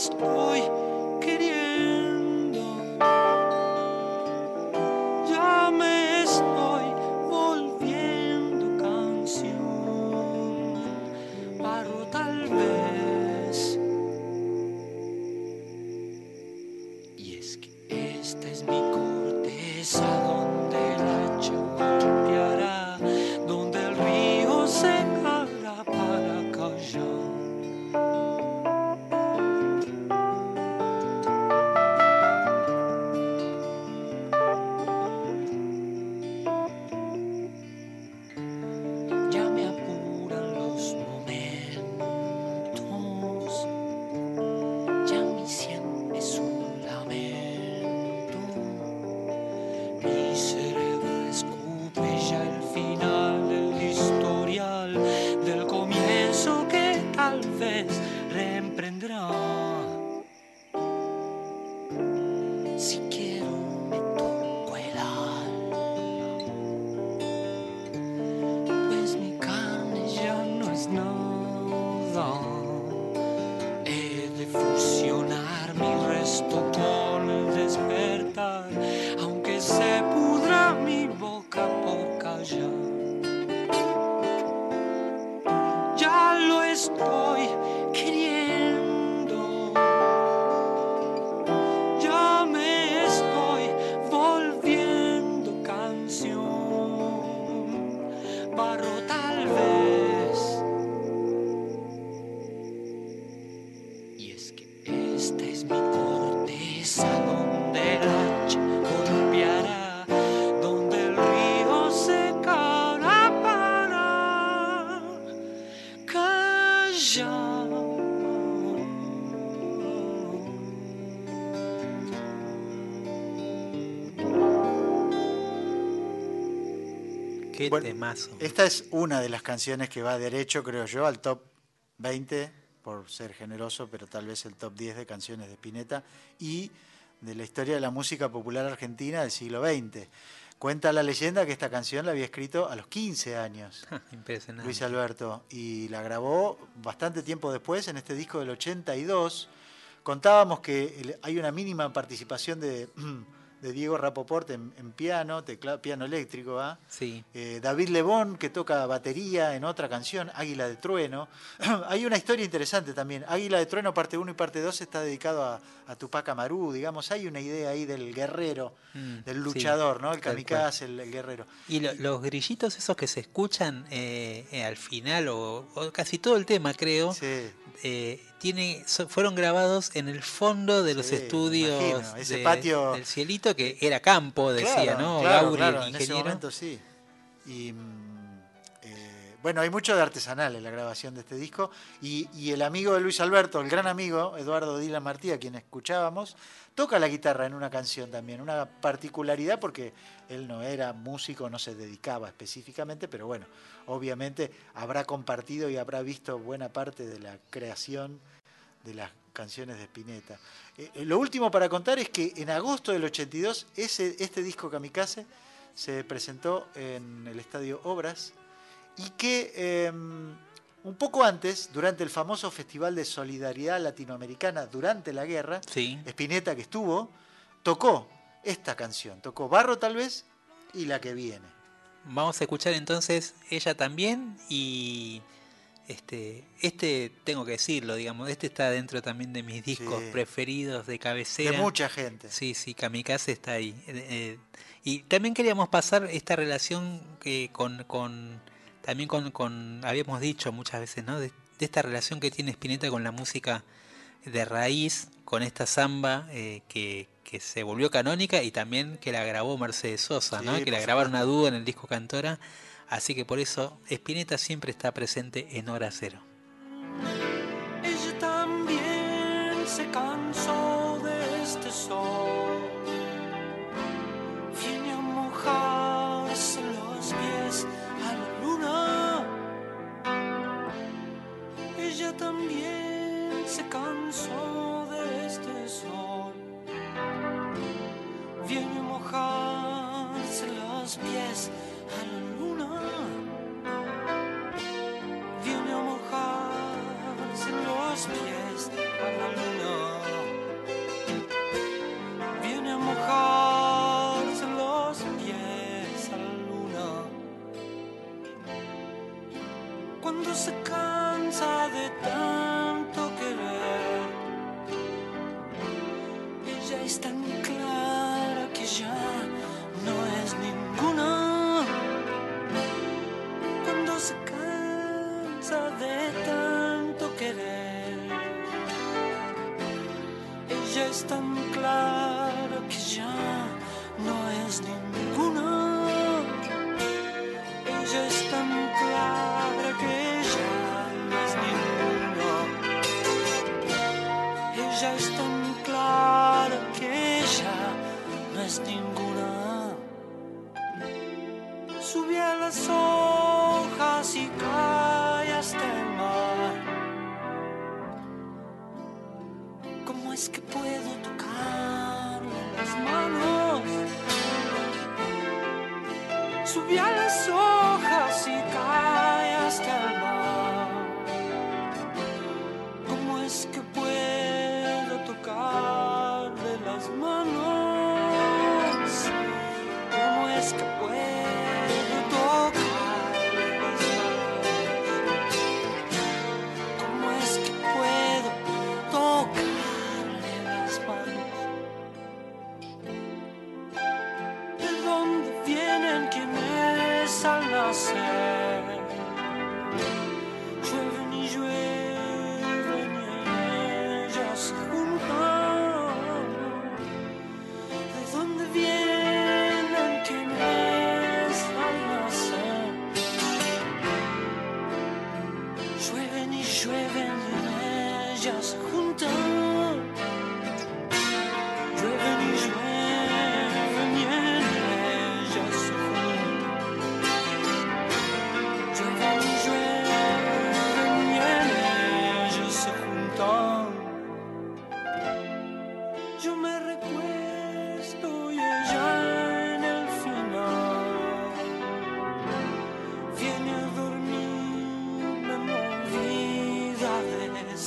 Estoy Qué Bueno, temazo. Esta es una de las canciones que va derecho, creo yo, al top 20, por ser generoso, pero tal vez el top 10 de canciones de Spinetta y de la historia de la música popular argentina del siglo XX. Cuenta la leyenda que esta canción la había escrito a los 15 años. Impresionante. Luis Alberto, y la grabó bastante tiempo después en este disco del 82. Contábamos que hay una mínima participación de, de Diego Rapoport en, en piano, teclado, piano eléctrico, ¿ah? Sí. Eh, David Lebón, que toca batería en otra canción, Águila de Trueno. Hay una historia interesante también. Águila de Trueno, parte 1 y parte 2, está dedicado a, a Tupac Amaru, digamos. Hay una idea ahí del guerrero, Mm, del sí, luchador, ¿no? El kamikaze, el, el guerrero. Y lo- los grillitos esos que se escuchan eh, eh, al final, o, o casi todo el tema creo, eh, tiene, fueron grabados en el fondo de los Sí, estudios imagino, ese de- patio- del cielito, que era campo, decía, Claro, ¿no? Claro, Gauri, claro, el en ese ingeniero. momento sí. Y mm, bueno, hay mucho de artesanal en la grabación de este disco. Y, el amigo de Luis Alberto, el gran amigo, Eduardo Dylan Martí, a quien escuchábamos, toca la guitarra en una canción también. Una particularidad porque él no era músico, no se dedicaba específicamente, pero bueno, obviamente habrá compartido y habrá visto buena parte de la creación de las canciones de Spinetta. Eh, eh, lo último para contar es que en agosto del 82 ese, este disco Kamikaze se presentó en el Estadio Obras y que eh, un poco antes, durante el famoso Festival de Solidaridad Latinoamericana durante la guerra, Sí. Spinetta que estuvo, tocó esta canción, tocó Barro tal vez y la que viene. Vamos a escuchar entonces ella también y este este tengo que decirlo, digamos, este está dentro también de mis discos Sí. preferidos de cabecera. De mucha gente. Sí, sí, Kamikaze está ahí. Eh, eh, y también queríamos pasar esta relación que con, con también con, con habíamos dicho muchas veces, ¿no? De, de esta relación que tiene Spinetta con la música de raíz, con esta samba eh, que, que se volvió canónica y también que la grabó Mercedes Sosa, ¿no? Que la grabaron a dúo en el disco Cantora. Así que por eso Spinetta siempre está presente en Hora Cero. Sube a las hojas y cae hasta el mar. ¿Cómo es que puedo tocarle las manos? Sube a las hojas y cae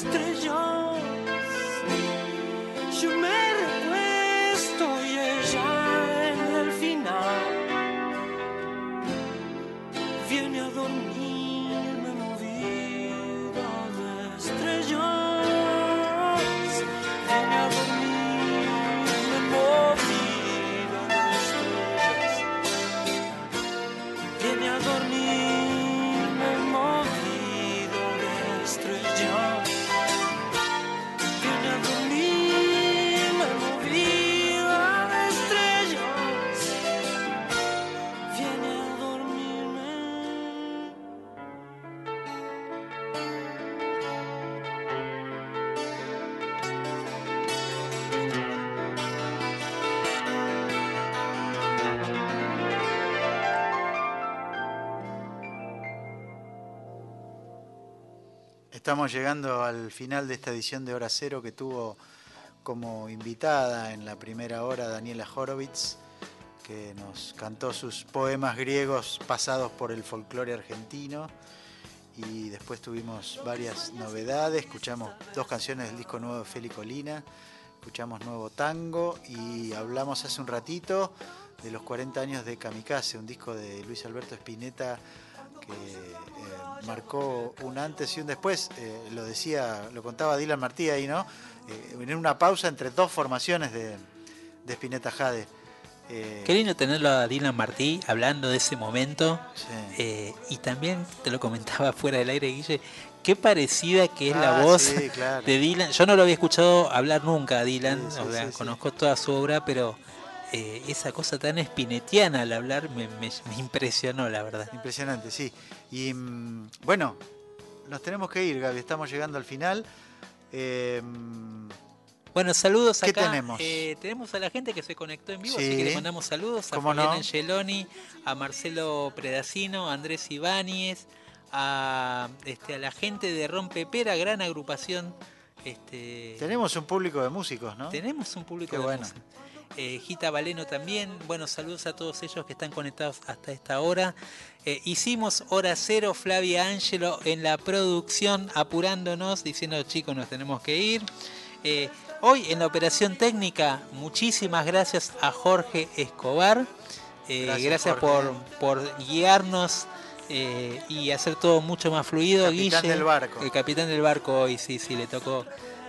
estrellas. Estamos llegando al final de esta edición de Hora Cero que tuvo como invitada en la primera hora Daniela Horowitz, que nos cantó sus poemas griegos pasados por el folclore argentino. Y después tuvimos varias novedades, escuchamos dos canciones del disco nuevo de Feli Colina, escuchamos nuevo tango y hablamos hace un ratito de los 40 años de Kamikaze, un disco de Luis Alberto Spinetta que eh, marcó un antes y un después. Eh, lo decía, lo contaba Dylan Martí ahí, ¿no? Eh, en una pausa entre dos formaciones de, de Spinetta Jade. Eh, Qué lindo tenerlo a Dylan Martí hablando de ese momento. sí. Eh, y también te lo comentaba fuera del aire, Guille, qué parecida que es la Ah, voz sí, claro. de Dylan. Yo no lo había escuchado hablar nunca a Dylan, Sí, o sea, conozco toda su obra, pero eh, esa cosa tan espinetiana al hablar me, me- me impresionó, la verdad. Impresionante, sí. Y mm, bueno, nos tenemos que ir, Gaby, estamos llegando al final. Eh, Bueno, saludos ¿Qué acá. tenemos? Eh, tenemos a la gente que se conectó en vivo, Sí. así que le mandamos saludos a ¿Cómo Fabián no? Angeloni, a Marcelo Predacino, a Andrés Ibáñez, a, este, a la gente de Rompepera, gran agrupación. Este, tenemos un público de músicos, ¿no? tenemos un público Qué de bueno. Eh, Gita Valeno también. Bueno, saludos a todos ellos que están conectados hasta esta hora. Eh, hicimos hora cero, Flavia Ángelo en la producción, apurándonos, diciendo chicos, nos tenemos que ir. Eh, hoy en la operación técnica, muchísimas gracias a Jorge Escobar. Gracias, gracias Jorge. por, por guiarnos eh, y hacer todo mucho más fluido. Capitán Guille, del barco. El capitán del barco hoy, sí, sí, le tocó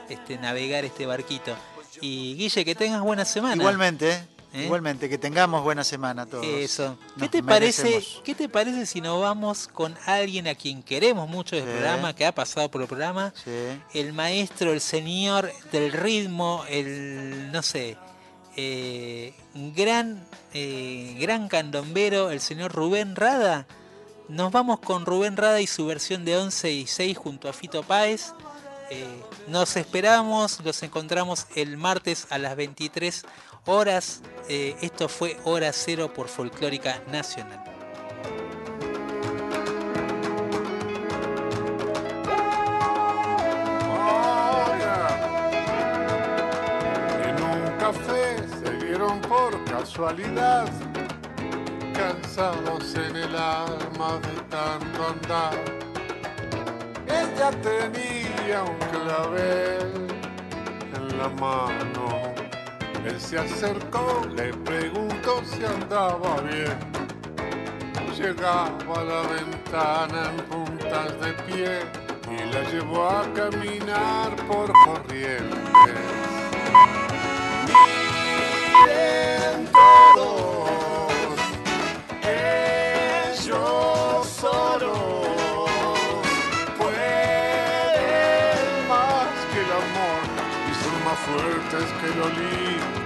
este, navegar este barquito. Y Guille, que tengas buena semana. Igualmente, ¿eh? ¿Eh? igualmente, que tengamos buena semana todos. Eso. ¿Qué Nos te, parece. ¿Qué te parece si nos vamos con alguien a quien queremos mucho del Sí. programa, que ha pasado por el programa? Sí. El maestro, el señor del ritmo, el, no sé, eh, gran, eh, gran candombero, el señor Rubén Rada. Nos vamos con Rubén Rada y su versión de 11 y 6 junto a Fito Páez. Nos esperamos, los encontramos el martes a las 23 horas. Eh, esto fue Hora Cero por Folclórica Nacional. En un café se vieron por casualidad, cansados en el alma de tanto andar. Ella tenía un clavel en la mano. Él se acercó, le preguntó si andaba bien. Llegaba a la ventana en puntas de pie y la llevó a caminar por corrientes. Miren todos, más fuertes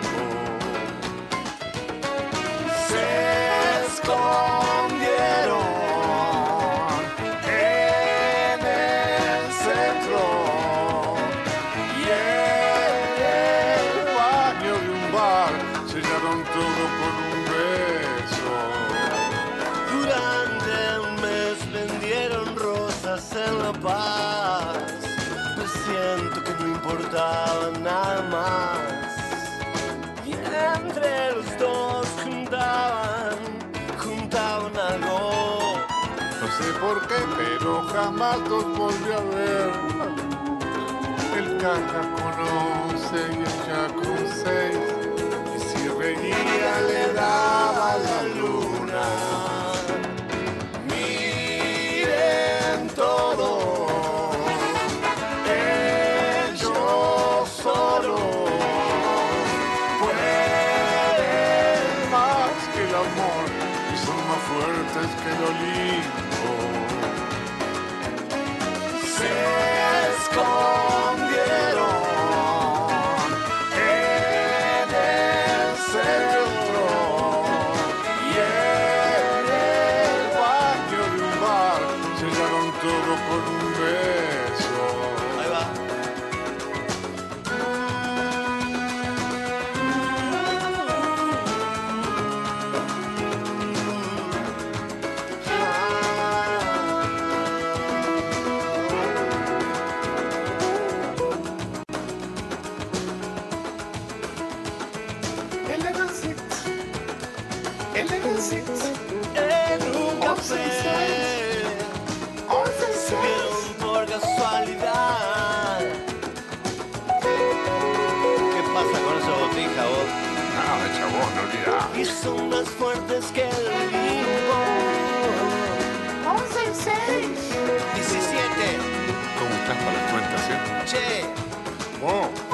jamás los volví a ver. El caja con once y ella con seis. Y si reía le daba la luna. Miren todo. Ellos solo pueden más que el amor y son más fuertes que el Olimpo. Shea. Whoa.